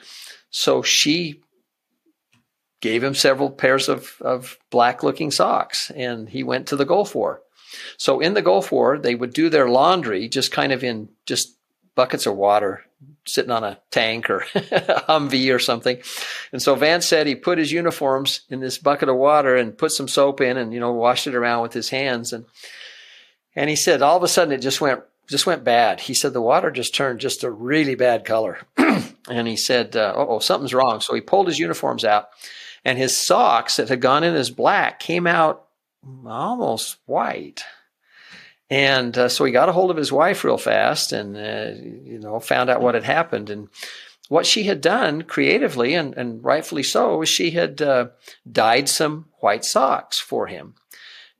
so she gave him several pairs of, of black looking socks and he went to the Gulf War. So in the Gulf War, they would do their laundry just kind of in just buckets of water sitting on a tank or Humvee or something. And so Vance said he put his uniforms in this bucket of water and put some soap in and, you know, washed it around with his hands. And, and he said all of a sudden it just went, just went bad. He said the water just turned just a really bad color. and he said, uh, oh, something's wrong. So he pulled his uniforms out and his socks that had gone in as black came out almost white. And uh, so he got a hold of his wife real fast and, uh, you know, found out what had happened. And what she had done creatively and, and rightfully so was she had uh, dyed some white socks for him.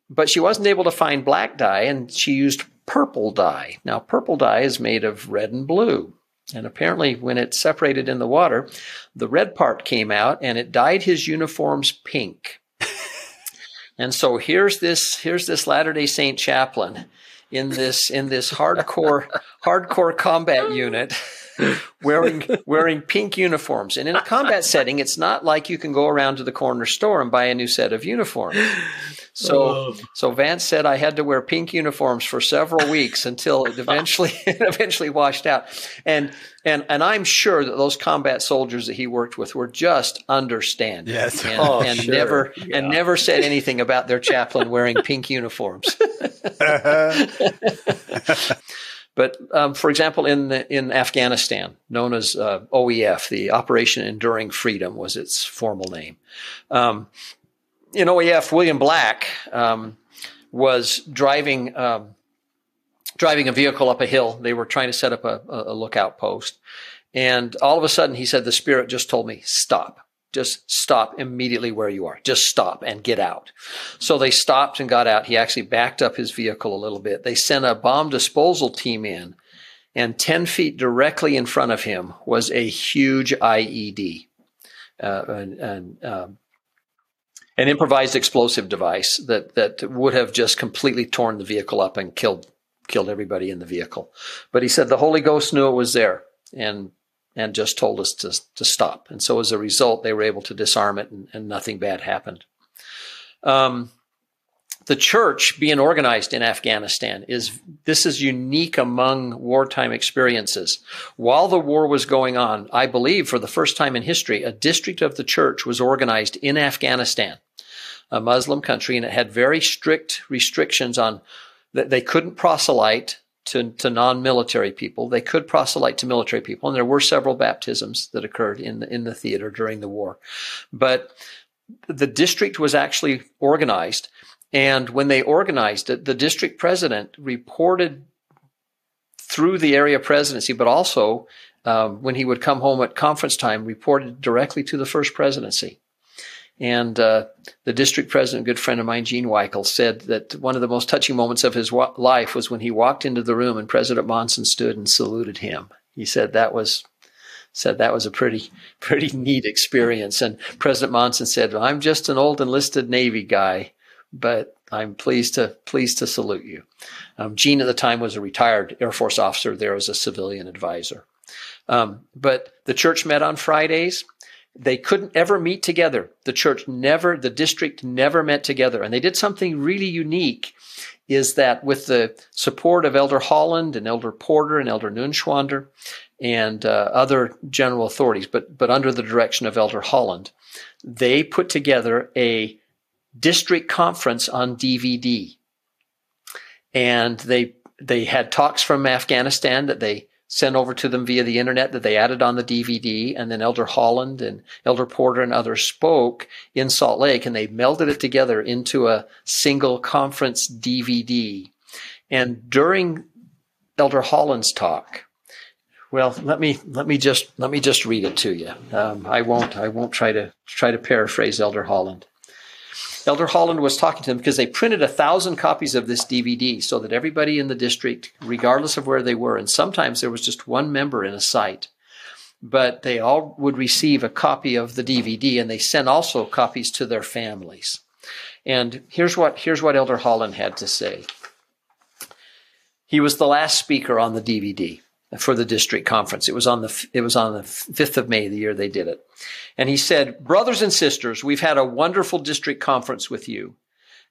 But she wasn't able to find black dye and she used purple dye. Now, purple dye is made of red and blue. And apparently, when it separated in the water, the red part came out and it dyed his uniforms pink. and so here's this here's this Latter Day Saint chaplain in this in this hardcore hardcore combat unit wearing wearing pink uniforms. And in a combat setting, it's not like you can go around to the corner store and buy a new set of uniforms. So, oh. so Vance said I had to wear pink uniforms for several weeks until it eventually it eventually washed out. And and and I'm sure that those combat soldiers that he worked with were just understanding. Yes, and, oh, and sure. never yeah. and never said anything about their chaplain wearing pink uniforms. But um, for example, in the, in Afghanistan, known as uh, OEF, the Operation Enduring Freedom was its formal name. Um, in OEF, William Black um, was driving um, driving a vehicle up a hill. They were trying to set up a, a, lookout post, and all of a sudden, he said, "The Spirit just told me stop." Just stop immediately where you are. Just stop and get out. So they stopped and got out. He actually backed up his vehicle a little bit. They sent a bomb disposal team in, and 10 feet directly in front of him was a huge IED. Uh, and, um, an improvised explosive device that that would have just completely torn the vehicle up and killed killed everybody in the vehicle. But he said the Holy Ghost knew it was there and and just told us to to stop. And so as a result, they were able to disarm it and, and nothing bad happened. Um, the church being organized in Afghanistan is this is unique among wartime experiences. While the war was going on, I believe for the first time in history, a district of the church was organized in Afghanistan a Muslim country, and it had very strict restrictions on that they couldn't proselyte to, to non-military people. They could proselyte to military people, and there were several baptisms that occurred in the, in the theater during the war. But the district was actually organized, and when they organized it, the district president reported through the area presidency, but also um, when he would come home at conference time, reported directly to the first presidency. And uh, the district president, a good friend of mine, Gene Weichel, said that one of the most touching moments of his wa- life was when he walked into the room and President Monson stood and saluted him. He said that was said that was a pretty pretty neat experience. And President Monson said, "I'm just an old enlisted Navy guy, but I'm pleased to pleased to salute you." Um, Gene at the time was a retired Air Force officer there as a civilian advisor. Um, but the church met on Fridays they couldn't ever meet together. The church never, the district never met together. And they did something really unique is that with the support of Elder Holland and Elder Porter and Elder Neuenschwander and uh, other general authorities, but, but under the direction of Elder Holland, they put together a district conference on DVD. And they, they had talks from Afghanistan that they sent over to them via the internet that they added on the DVD. And then Elder Holland and Elder Porter and others spoke in Salt Lake and they melded it together into a single conference DVD. And during Elder Holland's talk, well, let me let me just let me just read it to you. Um, I won't I won't try to try to paraphrase Elder Holland. Elder Holland was talking to them because they printed a thousand copies of this DVD so that everybody in the district, regardless of where they were, and sometimes there was just one member in a site, but they all would receive a copy of the DVD and they sent also copies to their families. And here's what here's what Elder Holland had to say. He was the last speaker on the DVD for the district conference. It was on the it was on the 5th of May the year they did it. And he said, "Brothers and sisters, we've had a wonderful district conference with you.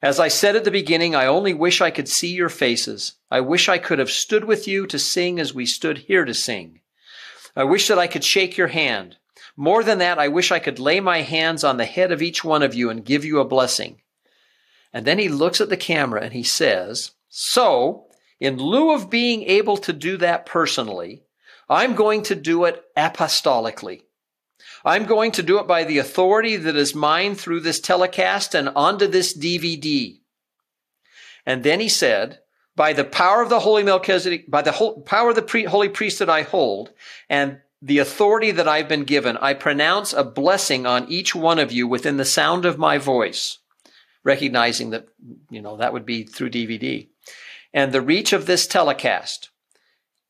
As I said at the beginning, I only wish I could see your faces. I wish I could have stood with you to sing as we stood here to sing. I wish that I could shake your hand. More than that, I wish I could lay my hands on the head of each one of you and give you a blessing." And then he looks at the camera and he says, "So, in lieu of being able to do that personally, I'm going to do it apostolically. I'm going to do it by the authority that is mine through this telecast and onto this DVD. And then he said, by the power of the holy Melchizedek, by the whole, power of the pre, holy priest that I hold, and the authority that I've been given, I pronounce a blessing on each one of you within the sound of my voice, recognizing that, you know, that would be through DVD and the reach of this telecast.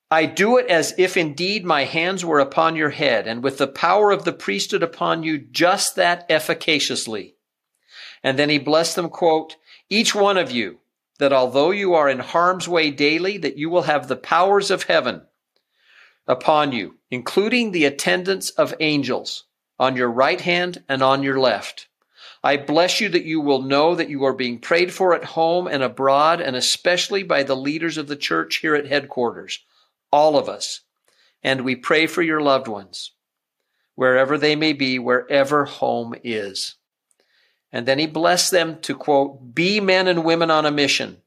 I do it as if indeed my hands were upon your head, and with the power of the priesthood upon you, just that efficaciously. And then he blessed them, quote, each one of you, that although you are in harm's way daily, that you will have the powers of heaven upon you, including the attendance of angels on your right hand and on your left. I bless you that you will know that you are being prayed for at home and abroad, and especially by the leaders of the church here at headquarters, all of us. And we pray for your loved ones, wherever they may be, wherever home is. And then he blessed them to quote, be men and women on a mission,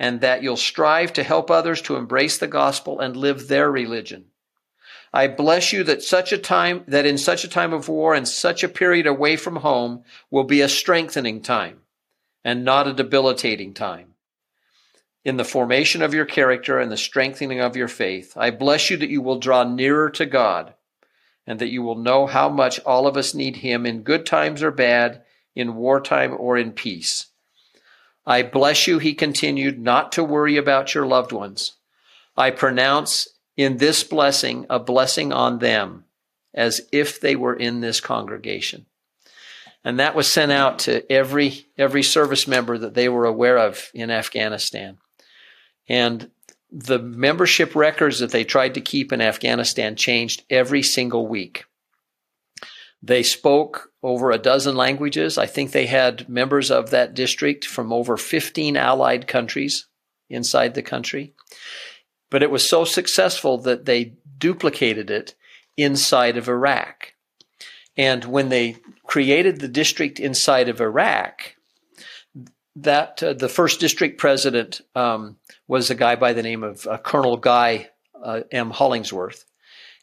and that you'll strive to help others to embrace the gospel and live their religion. I bless you that such a time, that in such a time of war and such a period away from home will be a strengthening time and not a debilitating time. In the formation of your character and the strengthening of your faith, I bless you that you will draw nearer to God and that you will know how much all of us need Him in good times or bad, in wartime or in peace. I bless you, he continued, not to worry about your loved ones. I pronounce in this blessing a blessing on them as if they were in this congregation. And that was sent out to every every service member that they were aware of in Afghanistan. And the membership records that they tried to keep in Afghanistan changed every single week. They spoke over a dozen languages. I think they had members of that district from over 15 allied countries inside the country. But it was so successful that they duplicated it inside of Iraq. And when they created the district inside of Iraq, that uh, the first district president um, was a guy by the name of uh, Colonel Guy uh, M. Hollingsworth.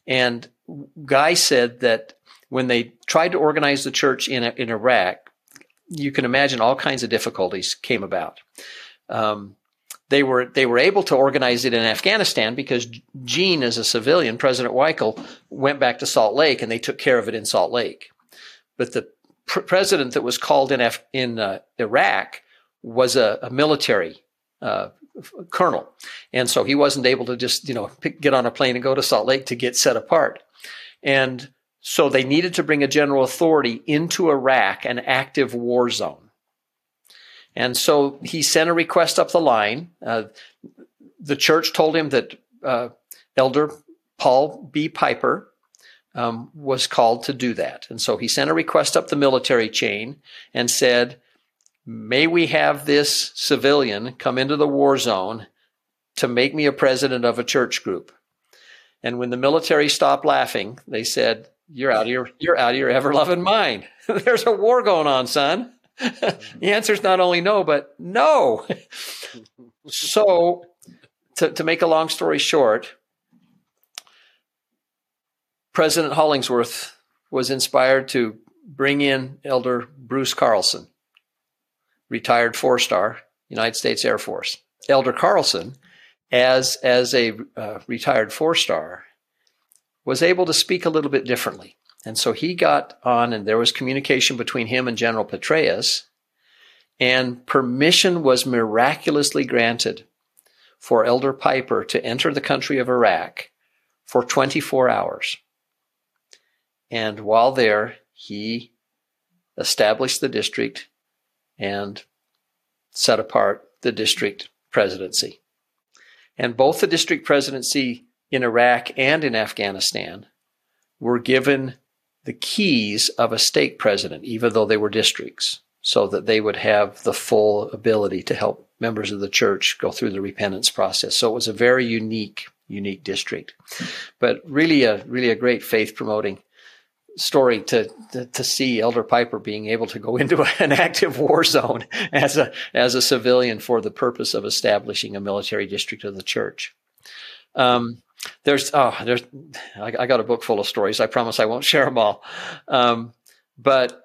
And Guy said that when they tried to organize the church in, in Iraq, you can imagine all kinds of difficulties came about. Um, they were they were able to organize it in Afghanistan because Gene, as a civilian, President Weichel, went back to Salt Lake and they took care of it in Salt Lake. But the pr- president that was called in Af- in uh, Iraq was a, a military uh, colonel, and so he wasn't able to just you know pick, get on a plane and go to Salt Lake to get set apart. And so they needed to bring a general authority into Iraq, an active war zone. And so he sent a request up the line. Uh, the church told him that uh, Elder Paul B. Pieper um, was called to do that. And so he sent a request up the military chain and said, May we have this civilian come into the war zone to make me a president of a church group. And when the military stopped laughing, they said, You're out of your you're out of your ever loving mind. There's a war going on, son. the answer is not only no, but no. so, to, to make a long story short, President Hollingsworth was inspired to bring in Elder Bruce Carlson, retired four star, United States Air Force. Elder Carlson, as, as a uh, retired four star, was able to speak a little bit differently. And so he got on, and there was communication between him and General Petraeus, and permission was miraculously granted for Elder Pieper to enter the country of Iraq for 24 hours. And while there, he established the district and set apart the district presidency. And both the district presidency in Iraq and in Afghanistan were given the keys of a stake president, even though they were districts, so that they would have the full ability to help members of the church go through the repentance process. So it was a very unique, unique district, but really a, really a great faith promoting story to, to, to see Elder Pieper being able to go into an active war zone as a as a civilian for the purpose of establishing a military district of the church. Um, there's oh there's I, I, got a book full of stories. I promise I won't share them all. Um, but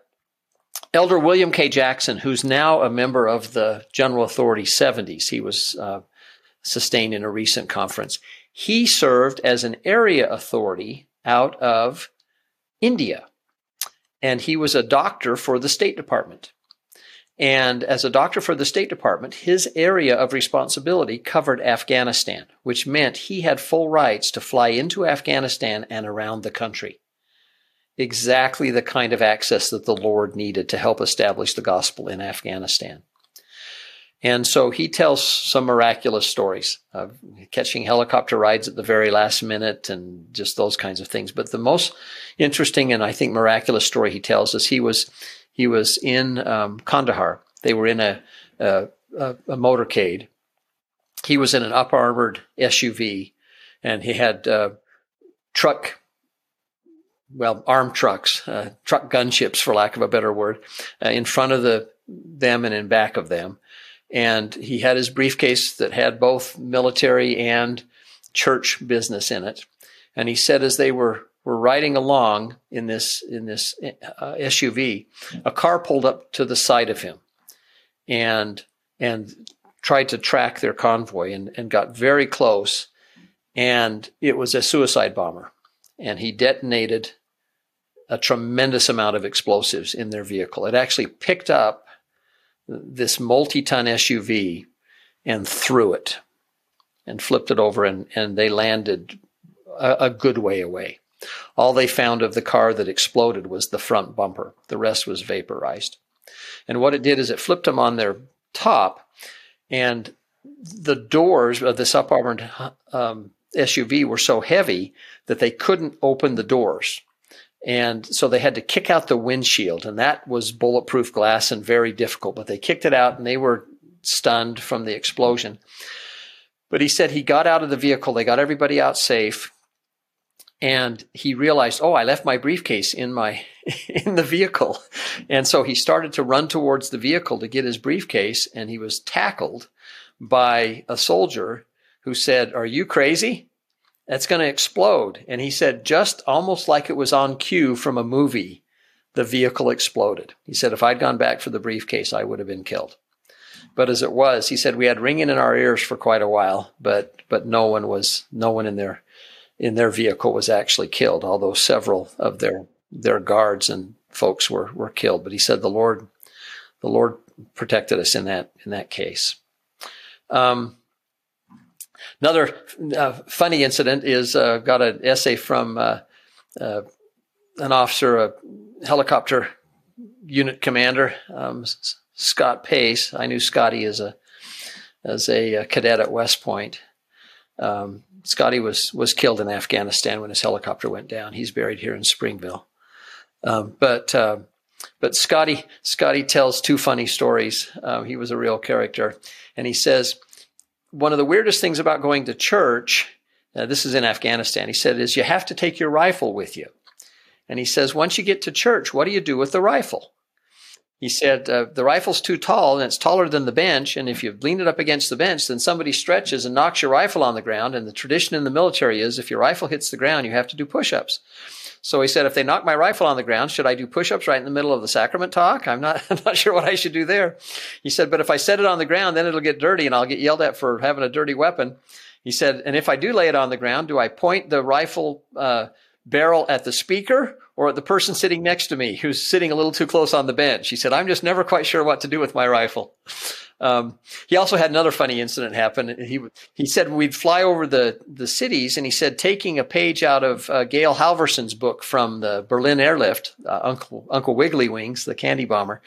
Elder William K. Jackson, who's now a member of the General Authority 70s, he was uh, sustained in a recent conference. He served as an area authority out of India. And he was a doctor for the State Department. And as a doctor for the State Department, his area of responsibility covered Afghanistan, which meant he had full rights to fly into Afghanistan and around the country. Exactly the kind of access that the Lord needed to help establish the gospel in Afghanistan. And so he tells some miraculous stories of catching helicopter rides at the very last minute and just those kinds of things. But the most interesting and I think miraculous story he tells is he was he was in um, Kandahar. They were in a, a, a, a motorcade. He was in an up armored SUV, and he had uh, truck well, armed trucks, uh, truck gunships, for lack of a better word, uh, in front of the them and in back of them and he had his briefcase that had both military and church business in it. And he said as they were were riding along in this in this uh, SUV, a car pulled up to the side of him, and and tried to track their convoy and, and got very close, and it was a suicide bomber, and he detonated a tremendous amount of explosives in their vehicle. It actually picked up this multi-ton SUV and threw it and flipped it over and, and they landed a, a good way away. All they found of the car that exploded was the front bumper. The rest was vaporized. And what it did is it flipped them on their top and the doors of this armored um, SUV were so heavy that they couldn't open the doors. And so they had to kick out the windshield, and that was bulletproof glass and very difficult. But they kicked it out, and they were stunned from the explosion. But he said he got out of the vehicle, they got everybody out safe, and he realized, oh, I left my briefcase in my in the vehicle. And so he started to run towards the vehicle to get his briefcase, and he was tackled by a soldier who said, Are you crazy? that's going to explode. And he said, just almost like it was on cue from a movie, the vehicle exploded. He said, if I'd gone back for the briefcase, I would have been killed. But as it was, he said, we had ringing in our ears for quite a while, but, but no one was, no one in their, in their vehicle was actually killed, although several of their, their guards and folks were, were killed. But he said, the Lord, the Lord protected us in that, in that case. Um, Another uh, funny incident is uh, got an essay from uh, uh an officer, a helicopter unit commander, um, Scott Pace. I knew Scotty as a as a, a cadet at West Point. Um, Scotty was was killed in Afghanistan when his helicopter went down. He's buried here in Springville. Um, but uh, but Scotty Scotty tells two funny stories. Uh, he was a real character, and he says one of the weirdest things about going to church, uh, this is in Afghanistan, he said, is you have to take your rifle with you. And he says, once you get to church, what do you do with the rifle? He said, uh, the rifle's too tall and it's taller than the bench. And if you lean it up against the bench, then somebody stretches and knocks your rifle on the ground. And the tradition in the military is if your rifle hits the ground, you have to do push ups. So he said, if they knock my rifle on the ground, should I do push-ups right in the middle of the sacrament talk? I'm not, I'm not sure what I should do there. He said, but if I set it on the ground, then it'll get dirty and I'll get yelled at for having a dirty weapon. He said, and if I do lay it on the ground, do I point the rifle uh, barrel at the speaker or the person sitting next to me who's sitting a little too close on the bench? He said, I'm just never quite sure what to do with my rifle. Um, he also had another funny incident happen. He he said we'd fly over the the cities, and he said taking a page out of uh, Gail Halvorsen's book from the Berlin Airlift, uh, Uncle Uncle Wiggly Wings, the candy bomber.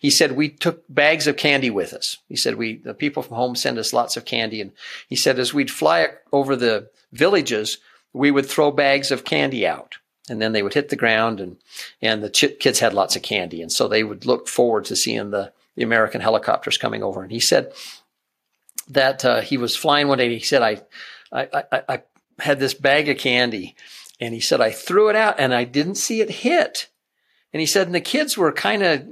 He said we took bags of candy with us. He said we the people from home send us lots of candy, and he said as we'd fly over the villages, we would throw bags of candy out and then they would hit the ground and and the ch- kids had lots of candy and so they would look forward to seeing the the American helicopters coming over. And he said that uh, he was flying one day. He said, I, I, I, I had this bag of candy and he said, I threw it out and I didn't see it hit. And he said, and the kids were kind of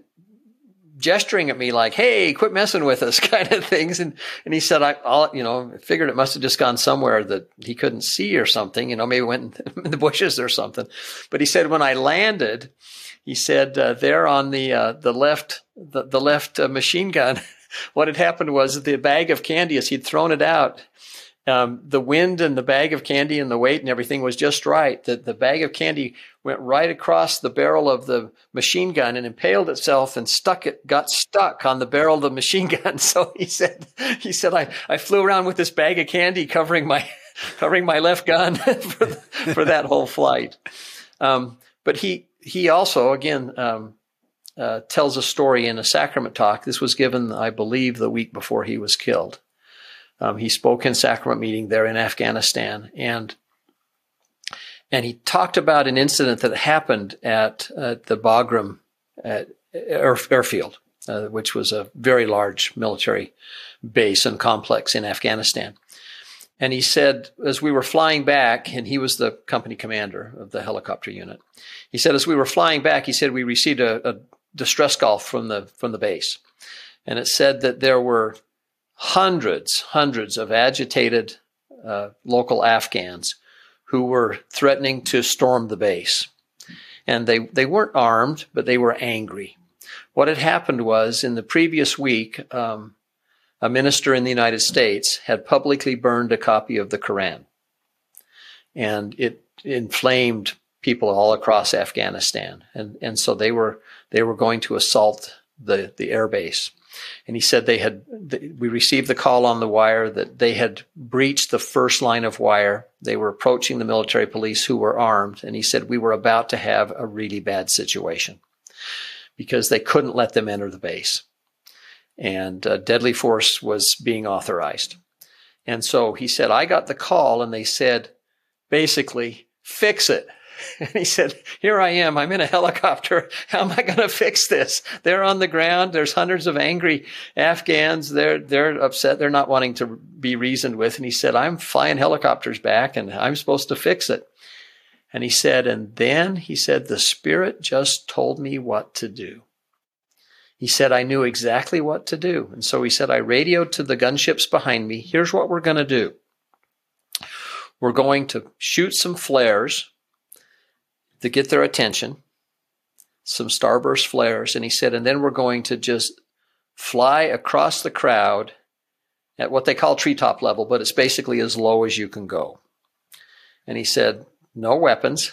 gesturing at me like, Hey, quit messing with us kind of things. And, and he said, I, all, you know, figured it must have just gone somewhere that he couldn't see or something, you know, maybe went in the bushes or something. But he said, when I landed, he said uh, there on the uh, the left the, the left uh, machine gun, what had happened was the bag of candy as he'd thrown it out. Um, the wind and the bag of candy and the weight and everything was just right. The, the bag of candy went right across the barrel of the machine gun and impaled itself and stuck it, got stuck on the barrel of the machine gun. So he said, he said, I, I flew around with this bag of candy covering my, covering my left gun for, for that whole flight. Um, but he, he also, again, um, uh, tells a story in a sacrament talk. This was given, I believe, the week before he was killed. Um, he spoke in sacrament meeting there in Afghanistan, and and he talked about an incident that happened at, at the Bagram at air, airfield, uh, which was a very large military base and complex in Afghanistan. And he said, as we were flying back, and he was the company commander of the helicopter unit, he said, as we were flying back, he said we received a, a distress call from the from the base, and it said that there were hundreds, hundreds of agitated uh, local Afghans who were threatening to storm the base, and they they weren't armed, but they were angry. What had happened was in the previous week. Um, a minister in the United States had publicly burned a copy of the Quran. And it inflamed people all across Afghanistan. And, and so they were, they were going to assault the, the air base. And he said they had, we received the call on the wire that they had breached the first line of wire. They were approaching the military police who were armed. And he said we were about to have a really bad situation because they couldn't let them enter the base and uh, deadly force was being authorized. And so he said, I got the call and they said, basically, fix it. And he said, here I am. I'm in a helicopter. How am I going to fix this? They're on the ground. There's hundreds of angry Afghans. They're, they're upset. They're not wanting to be reasoned with. And he said, I'm flying helicopters back and I'm supposed to fix it. And he said, and then he said, the spirit just told me what to do. He said, I knew exactly what to do. And so he said, I radioed to the gunships behind me. Here's what we're going to do. We're going to shoot some flares to get their attention, some starburst flares. And he said, and then we're going to just fly across the crowd at what they call treetop level, but it's basically as low as you can go. And he said, no weapons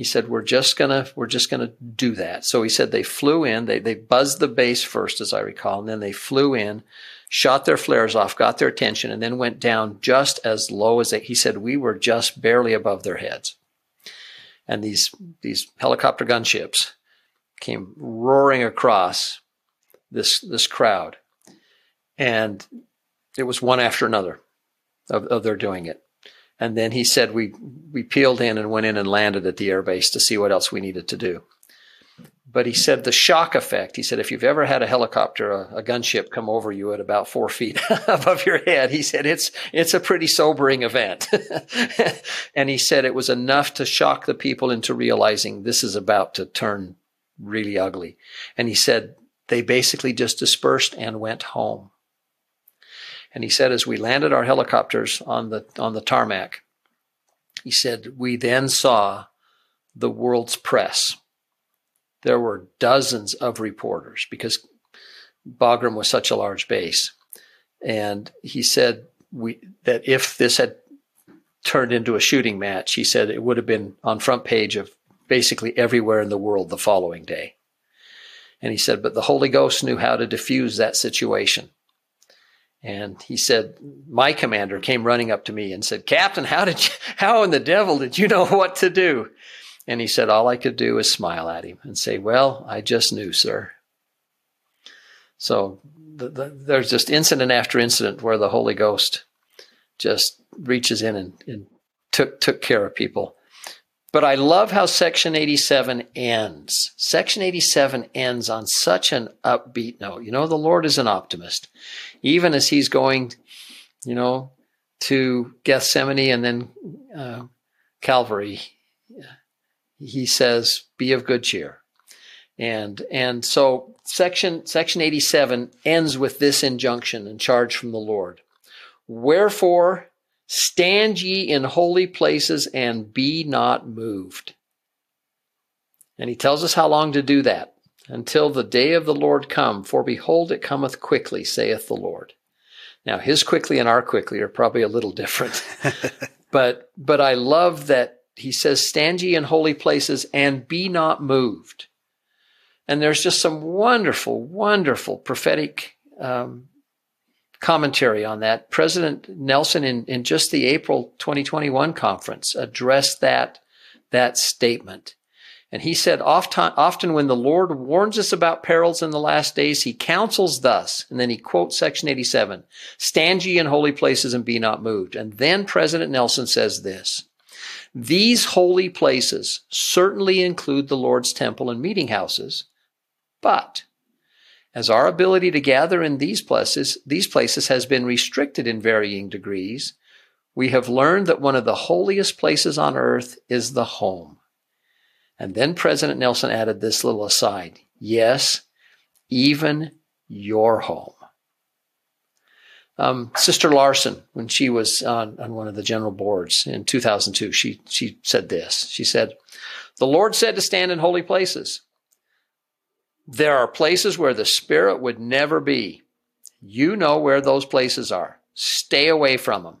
he said we're just gonna we're just gonna do that so he said they flew in they, they buzzed the base first as i recall and then they flew in shot their flares off got their attention and then went down just as low as they he said we were just barely above their heads and these these helicopter gunships came roaring across this this crowd and it was one after another of, of their doing it and then he said we we peeled in and went in and landed at the airbase to see what else we needed to do. But he said the shock effect. He said if you've ever had a helicopter, a, a gunship come over you at about four feet above your head, he said it's it's a pretty sobering event. and he said it was enough to shock the people into realizing this is about to turn really ugly. And he said they basically just dispersed and went home. And he said, as we landed our helicopters on the, on the tarmac, he said, we then saw the world's press. There were dozens of reporters because Bagram was such a large base. And he said we, that if this had turned into a shooting match, he said it would have been on front page of basically everywhere in the world the following day. And he said, but the Holy Ghost knew how to diffuse that situation. And he said, my commander came running up to me and said, Captain, how did you, how in the devil did you know what to do? And he said, all I could do was smile at him and say, well, I just knew, sir. So the, the, there's just incident after incident where the Holy Ghost just reaches in and, and took, took care of people. But I love how Section 87 ends. Section 87 ends on such an upbeat note. You know, the Lord is an optimist. Even as he's going, you know, to Gethsemane and then uh, Calvary, he says, "Be of good cheer." And and so section section 87 ends with this injunction and charge from the Lord. Wherefore Stand ye in holy places and be not moved. And he tells us how long to do that. Until the day of the Lord come, for behold, it cometh quickly, saith the Lord. Now, his quickly and our quickly are probably a little different. but, but I love that he says, stand ye in holy places and be not moved. And there's just some wonderful, wonderful prophetic um, commentary on that. President Nelson, in, in just the April 2021 conference, addressed that, that statement. And he said, often, often when the Lord warns us about perils in the last days, he counsels thus. And then he quotes section 87, stand ye in holy places and be not moved. And then President Nelson says this, these holy places certainly include the Lord's temple and meeting houses, but as our ability to gather in these places, these places has been restricted in varying degrees, we have learned that one of the holiest places on earth is the home. And then President Nelson added this little aside. Yes, even your home. Um, Sister Larson, when she was on, on one of the general boards in 2002, she, she said this. She said, The Lord said to stand in holy places. There are places where the Spirit would never be. You know where those places are. Stay away from them.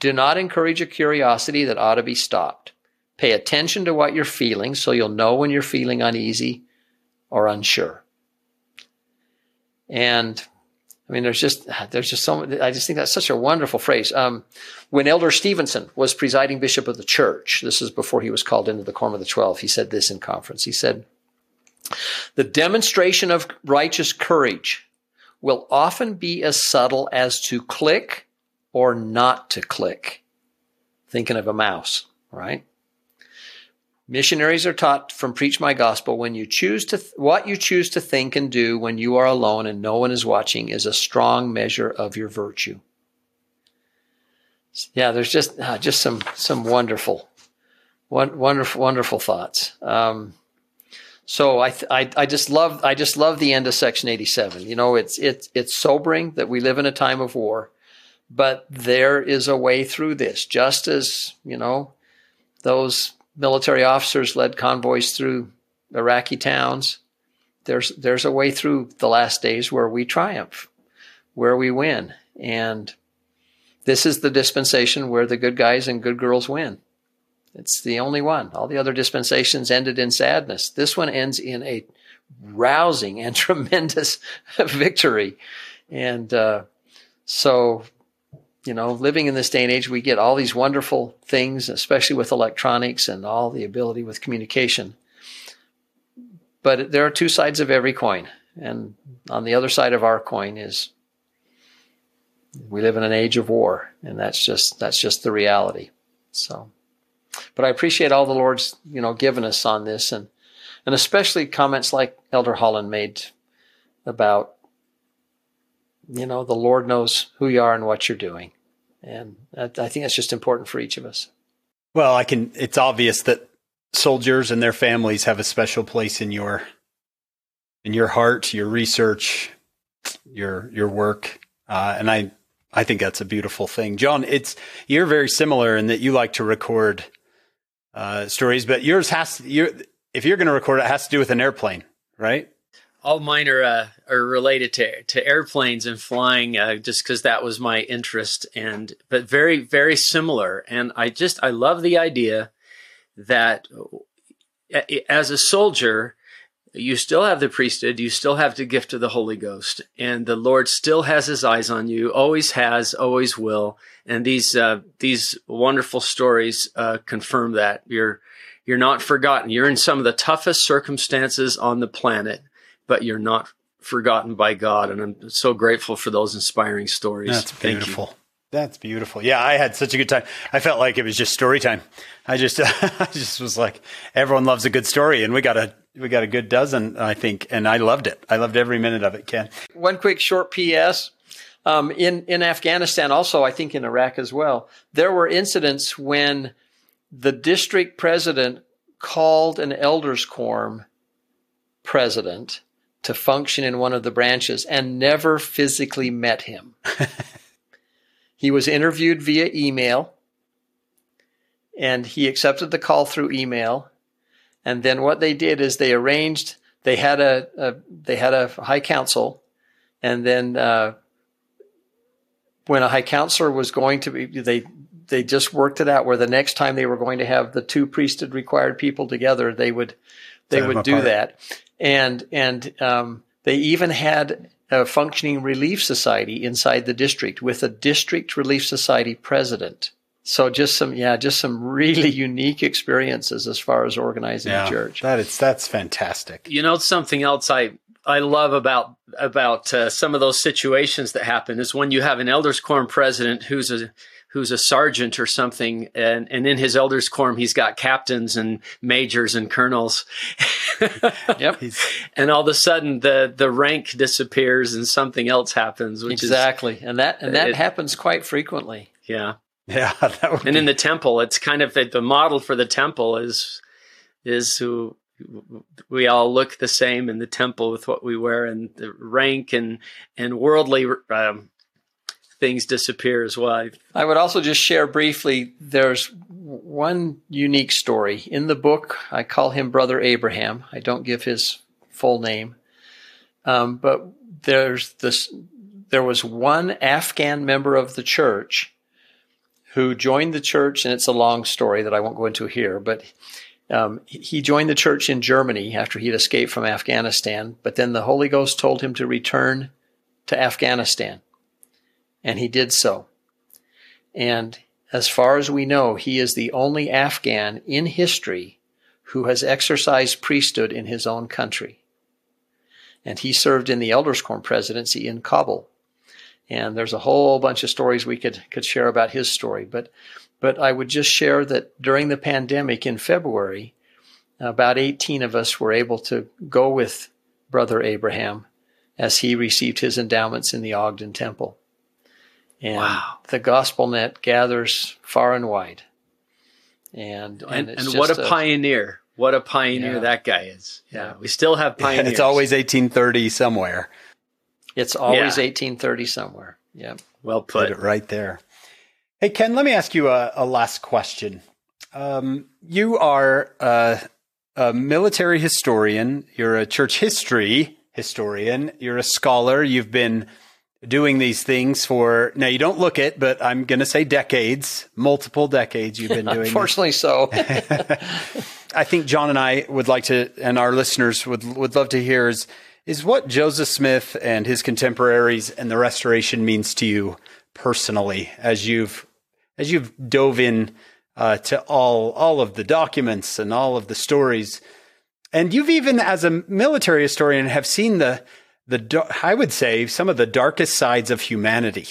Do not encourage a curiosity that ought to be stopped. Pay attention to what you're feeling so you'll know when you're feeling uneasy or unsure. And I mean, there's just there's just so I just think that's such a wonderful phrase. Um, when Elder Stevenson was presiding bishop of the church, this is before he was called into the Quorum of the Twelve. He said this in conference. He said, the demonstration of righteous courage will often be as subtle as to click or not to click. Thinking of a mouse, right? Missionaries are taught from Preach My Gospel when you choose to, th- what you choose to think and do when you are alone and no one is watching is a strong measure of your virtue. Yeah, there's just, uh, just some, some wonderful, wonderful, wonderful thoughts. Um, so I, I, I just love I just love the end of Section 87. You know, it's it's it's sobering that we live in a time of war, but there is a way through this. Just as you know, those military officers led convoys through Iraqi towns. There's there's a way through the last days where we triumph, where we win, and this is the dispensation where the good guys and good girls win. It's the only one. All the other dispensations ended in sadness. This one ends in a rousing and tremendous victory. And uh, so, you know, living in this day and age, we get all these wonderful things, especially with electronics and all the ability with communication. But there are two sides of every coin. And on the other side of our coin is we live in an age of war, and that's just that's just the reality. So but I appreciate all the Lord's, you know, given us on this and, and especially comments like Elder Holland made about, you know, the Lord knows who you are and what you're doing. And I think that's just important for each of us. Well, I can, it's obvious that soldiers and their families have a special place in your, in your heart, your research, your, your work. Uh, and I, I think that's a beautiful thing. John, it's, you're very similar in that you like to record uh, stories, but yours has you're, if you're going to record it, it has to do with an airplane, right? All mine are uh, are related to to airplanes and flying, uh, just because that was my interest, and but very very similar. And I just I love the idea that uh, as a soldier, you still have the priesthood, you still have the gift of the Holy Ghost, and the Lord still has His eyes on you, always has, always will. And these uh, these wonderful stories uh, confirm that you're you're not forgotten. You're in some of the toughest circumstances on the planet, but you're not forgotten by God. And I'm so grateful for those inspiring stories. That's beautiful. That's beautiful. Yeah, I had such a good time. I felt like it was just story time. I just, I just was like, everyone loves a good story, and we got a we got a good dozen, I think, and I loved it. I loved every minute of it. Ken, one quick short P.S. Um, in in Afghanistan, also I think in Iraq as well, there were incidents when the district president called an elders quorum president to function in one of the branches and never physically met him. he was interviewed via email and he accepted the call through email. And then what they did is they arranged, they had a, a they had a high council and then, uh, when a high counselor was going to be, they they just worked it out where the next time they were going to have the two priesthood required people together, they would they Set would do that, and and um, they even had a functioning relief society inside the district with a district relief society president. So just some, yeah, just some really unique experiences as far as organizing yeah, a church. That is that's fantastic. You know something else I I love about about uh, some of those situations that happen is when you have an elders quorum president who's a who's a sergeant or something, and, and in his elders quorum he's got captains and majors and colonels. yep. and all of a sudden the the rank disappears and something else happens. exactly, is, and that and that it, happens quite frequently. Yeah. Yeah, and be... in the temple, it's kind of the model for the temple is is who we all look the same in the temple with what we wear and the rank and and worldly um, things disappear as well. I would also just share briefly there's one unique story. In the book, I call him Brother Abraham. I don't give his full name. Um, but there's this, there was one Afghan member of the church who joined the church, and it's a long story that I won't go into here, but um, he joined the church in Germany after he'd escaped from Afghanistan, but then the Holy Ghost told him to return to Afghanistan and he did so. And as far as we know, he is the only Afghan in history who has exercised priesthood in his own country. And he served in the Elders Quorum presidency in Kabul. And there's a whole bunch of stories we could, could share about his story. But, but I would just share that during the pandemic in February, about 18 of us were able to go with Brother Abraham as he received his endowments in the Ogden Temple. And wow. the gospel net gathers far and wide. And and, and, and what a, a, pioneer. What a pioneer yeah. that guy is. Yeah. We still have pioneers. It's always 1830 somewhere. It's always yeah. 1830 somewhere. Yeah. Well put. put it right there. Hey, Ken, let me ask you a, a last question. Um, you are a, a military historian. You're a church history historian. You're a scholar. You've been doing these things for now you don't look it but i'm going to say decades multiple decades you've been doing unfortunately this. so i think john and i would like to and our listeners would would love to hear is is what joseph smith and his contemporaries and the restoration means to you personally as you've as you've dove in uh, to all all of the documents and all of the stories and you've even as a military historian have seen the the I would say some of the darkest sides of humanity,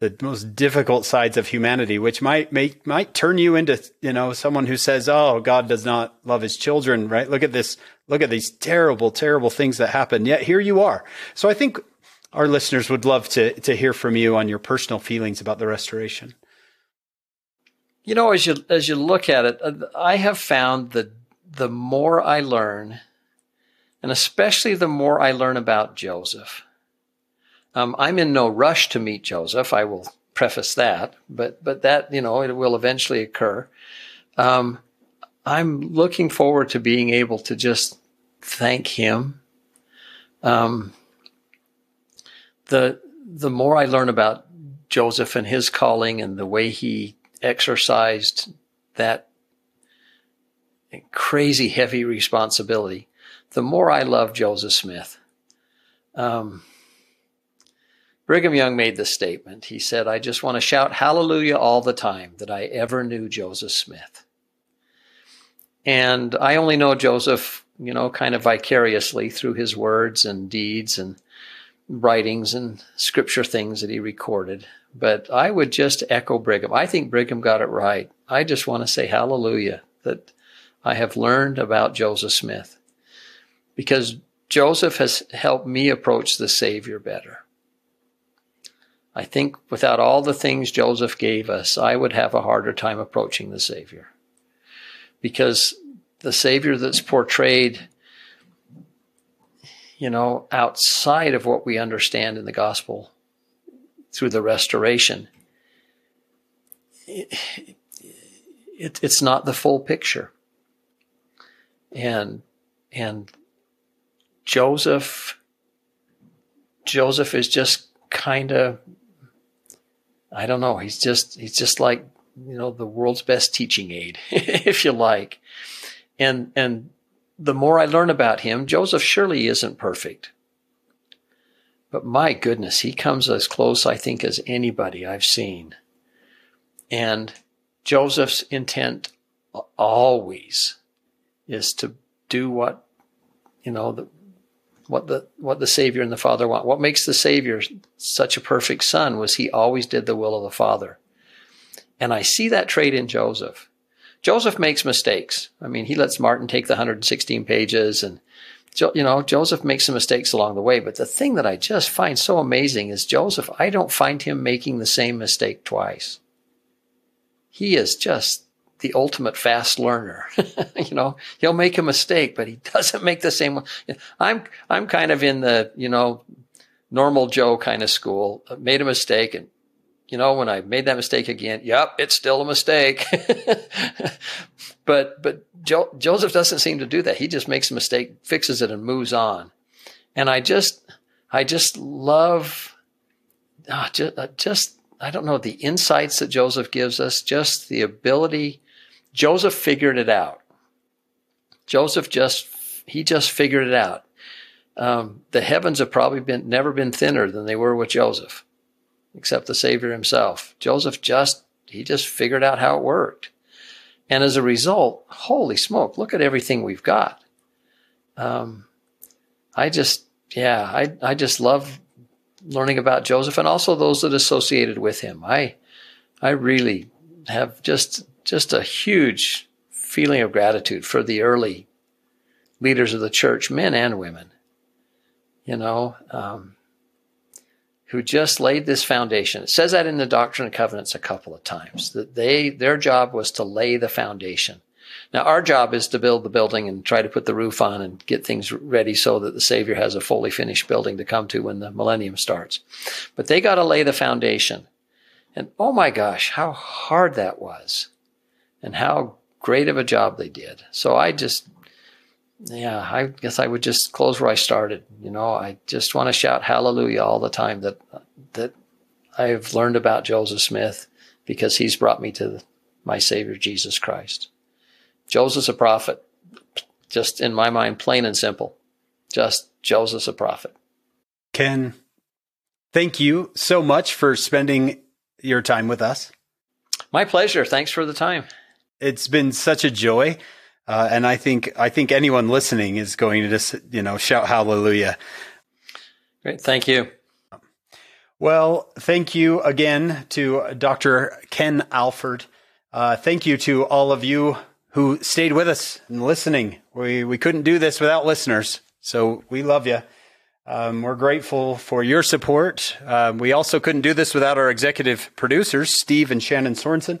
the most difficult sides of humanity, which might make might turn you into you know someone who says, "Oh, God does not love His children." Right? Look at this. Look at these terrible, terrible things that happen. Yet here you are. So I think our listeners would love to to hear from you on your personal feelings about the restoration. You know, as you as you look at it, uh, I have found that the more I learn and especially the more I learn about Joseph. Um, I'm in no rush to meet Joseph. I will preface that, but but that you know it will eventually occur. Um, I'm looking forward to being able to just thank him. Um, the the more I learn about Joseph and his calling and the way he exercised that crazy heavy responsibility, the more I love Joseph Smith. Um, Brigham Young made this statement. He said, I just want to shout hallelujah all the time that I ever knew Joseph Smith. And I only know Joseph, you know, kind of vicariously through his words and deeds and writings and scripture things that he recorded. But I would just echo Brigham. I think Brigham got it right. I just want to say hallelujah that I have learned about Joseph Smith because Joseph has helped me approach the Savior better. I think without all the things Joseph gave us, I would have a harder time approaching the Savior. Because the Savior that's portrayed, you know, outside of what we understand in the gospel through the restoration, it, it, it's not the full picture and and Joseph Joseph is just kind of I don't know, he's just he's just like, you know, the world's best teaching aid, if you like. And and the more I learn about him, Joseph surely isn't perfect. But my goodness, he comes as close, I think, as anybody I've seen. And Joseph's intent always is to do what you know the, what the what the Savior and the Father want. What makes the Savior such a perfect son was he always did the will of the Father. And I see that trait in Joseph. Joseph makes mistakes. I mean, he lets Martin take the 116 pages and you know, Joseph makes some mistakes along the way, but the thing that I just find so amazing is Joseph, I don't find him making the same mistake twice. He is just the ultimate fast learner. you know, he'll make a mistake, but he doesn't make the same one. I'm, I'm kind of in the, you know, normal Joe kind of school. I made a mistake and, you know, when I made that mistake again, yep, it's still a mistake. but, but jo- Joseph doesn't seem to do that. He just makes a mistake, fixes it and moves on. And I just, I just love, ah, just, uh, just I don't know, the insights that Joseph gives us, just the ability Joseph figured it out. Joseph just, he just figured it out. Um, the heavens have probably been, never been thinner than they were with Joseph, except the Savior himself. Joseph just, he just figured out how it worked. And as a result, holy smoke, look at everything we've got. Um, I just, yeah, I, I just love learning about Joseph and also those that associated with him. I, I really have just just a huge feeling of gratitude for the early leaders of the church, men and women, you know, um, who just laid this foundation. It says that in the Doctrine and Covenants a couple of times that they their job was to lay the foundation. Now our job is to build the building and try to put the roof on and get things ready so that the Savior has a fully finished building to come to when the millennium starts. But they got to lay the foundation. And oh my gosh, how hard that was and how great of a job they did. So I just, yeah, I guess I would just close where I started. You know, I just want to shout hallelujah all the time that that I've learned about Joseph Smith because he's brought me to my Savior Jesus Christ. Joseph's a prophet, just in my mind, plain and simple. Just Joseph's a prophet. Ken, thank you so much for spending your time with us. My pleasure. Thanks for the time it's been such a joy. Uh, and I think I think anyone listening is going to just you know shout hallelujah. Great, thank you. Well, thank you again to Dr. Ken Alford. Uh, thank you to all of you who stayed with us and listening. We we couldn't do this without listeners, so we love you. Um, we're grateful for your support. Um, we also couldn't do this without our executive producers, Steve and Shannon Sorensen.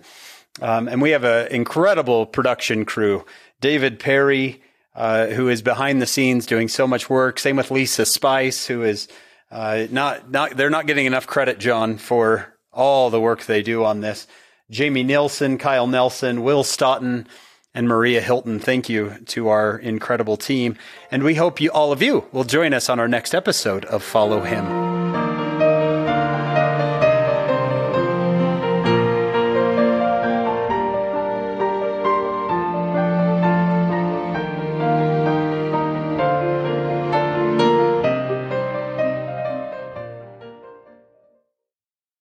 Um, and we have an incredible production crew. David Perry, uh, who is behind the scenes doing so much work. Same with Lisa Spice, who is uh, not not they're not getting enough credit, John, for all the work they do on this. Jamie Nilsson, Kyle Nelson, Will Stoughton, and Maria Hilton. Thank you to our incredible team. And we hope you, all of you, will join us on our next episode of Follow Him.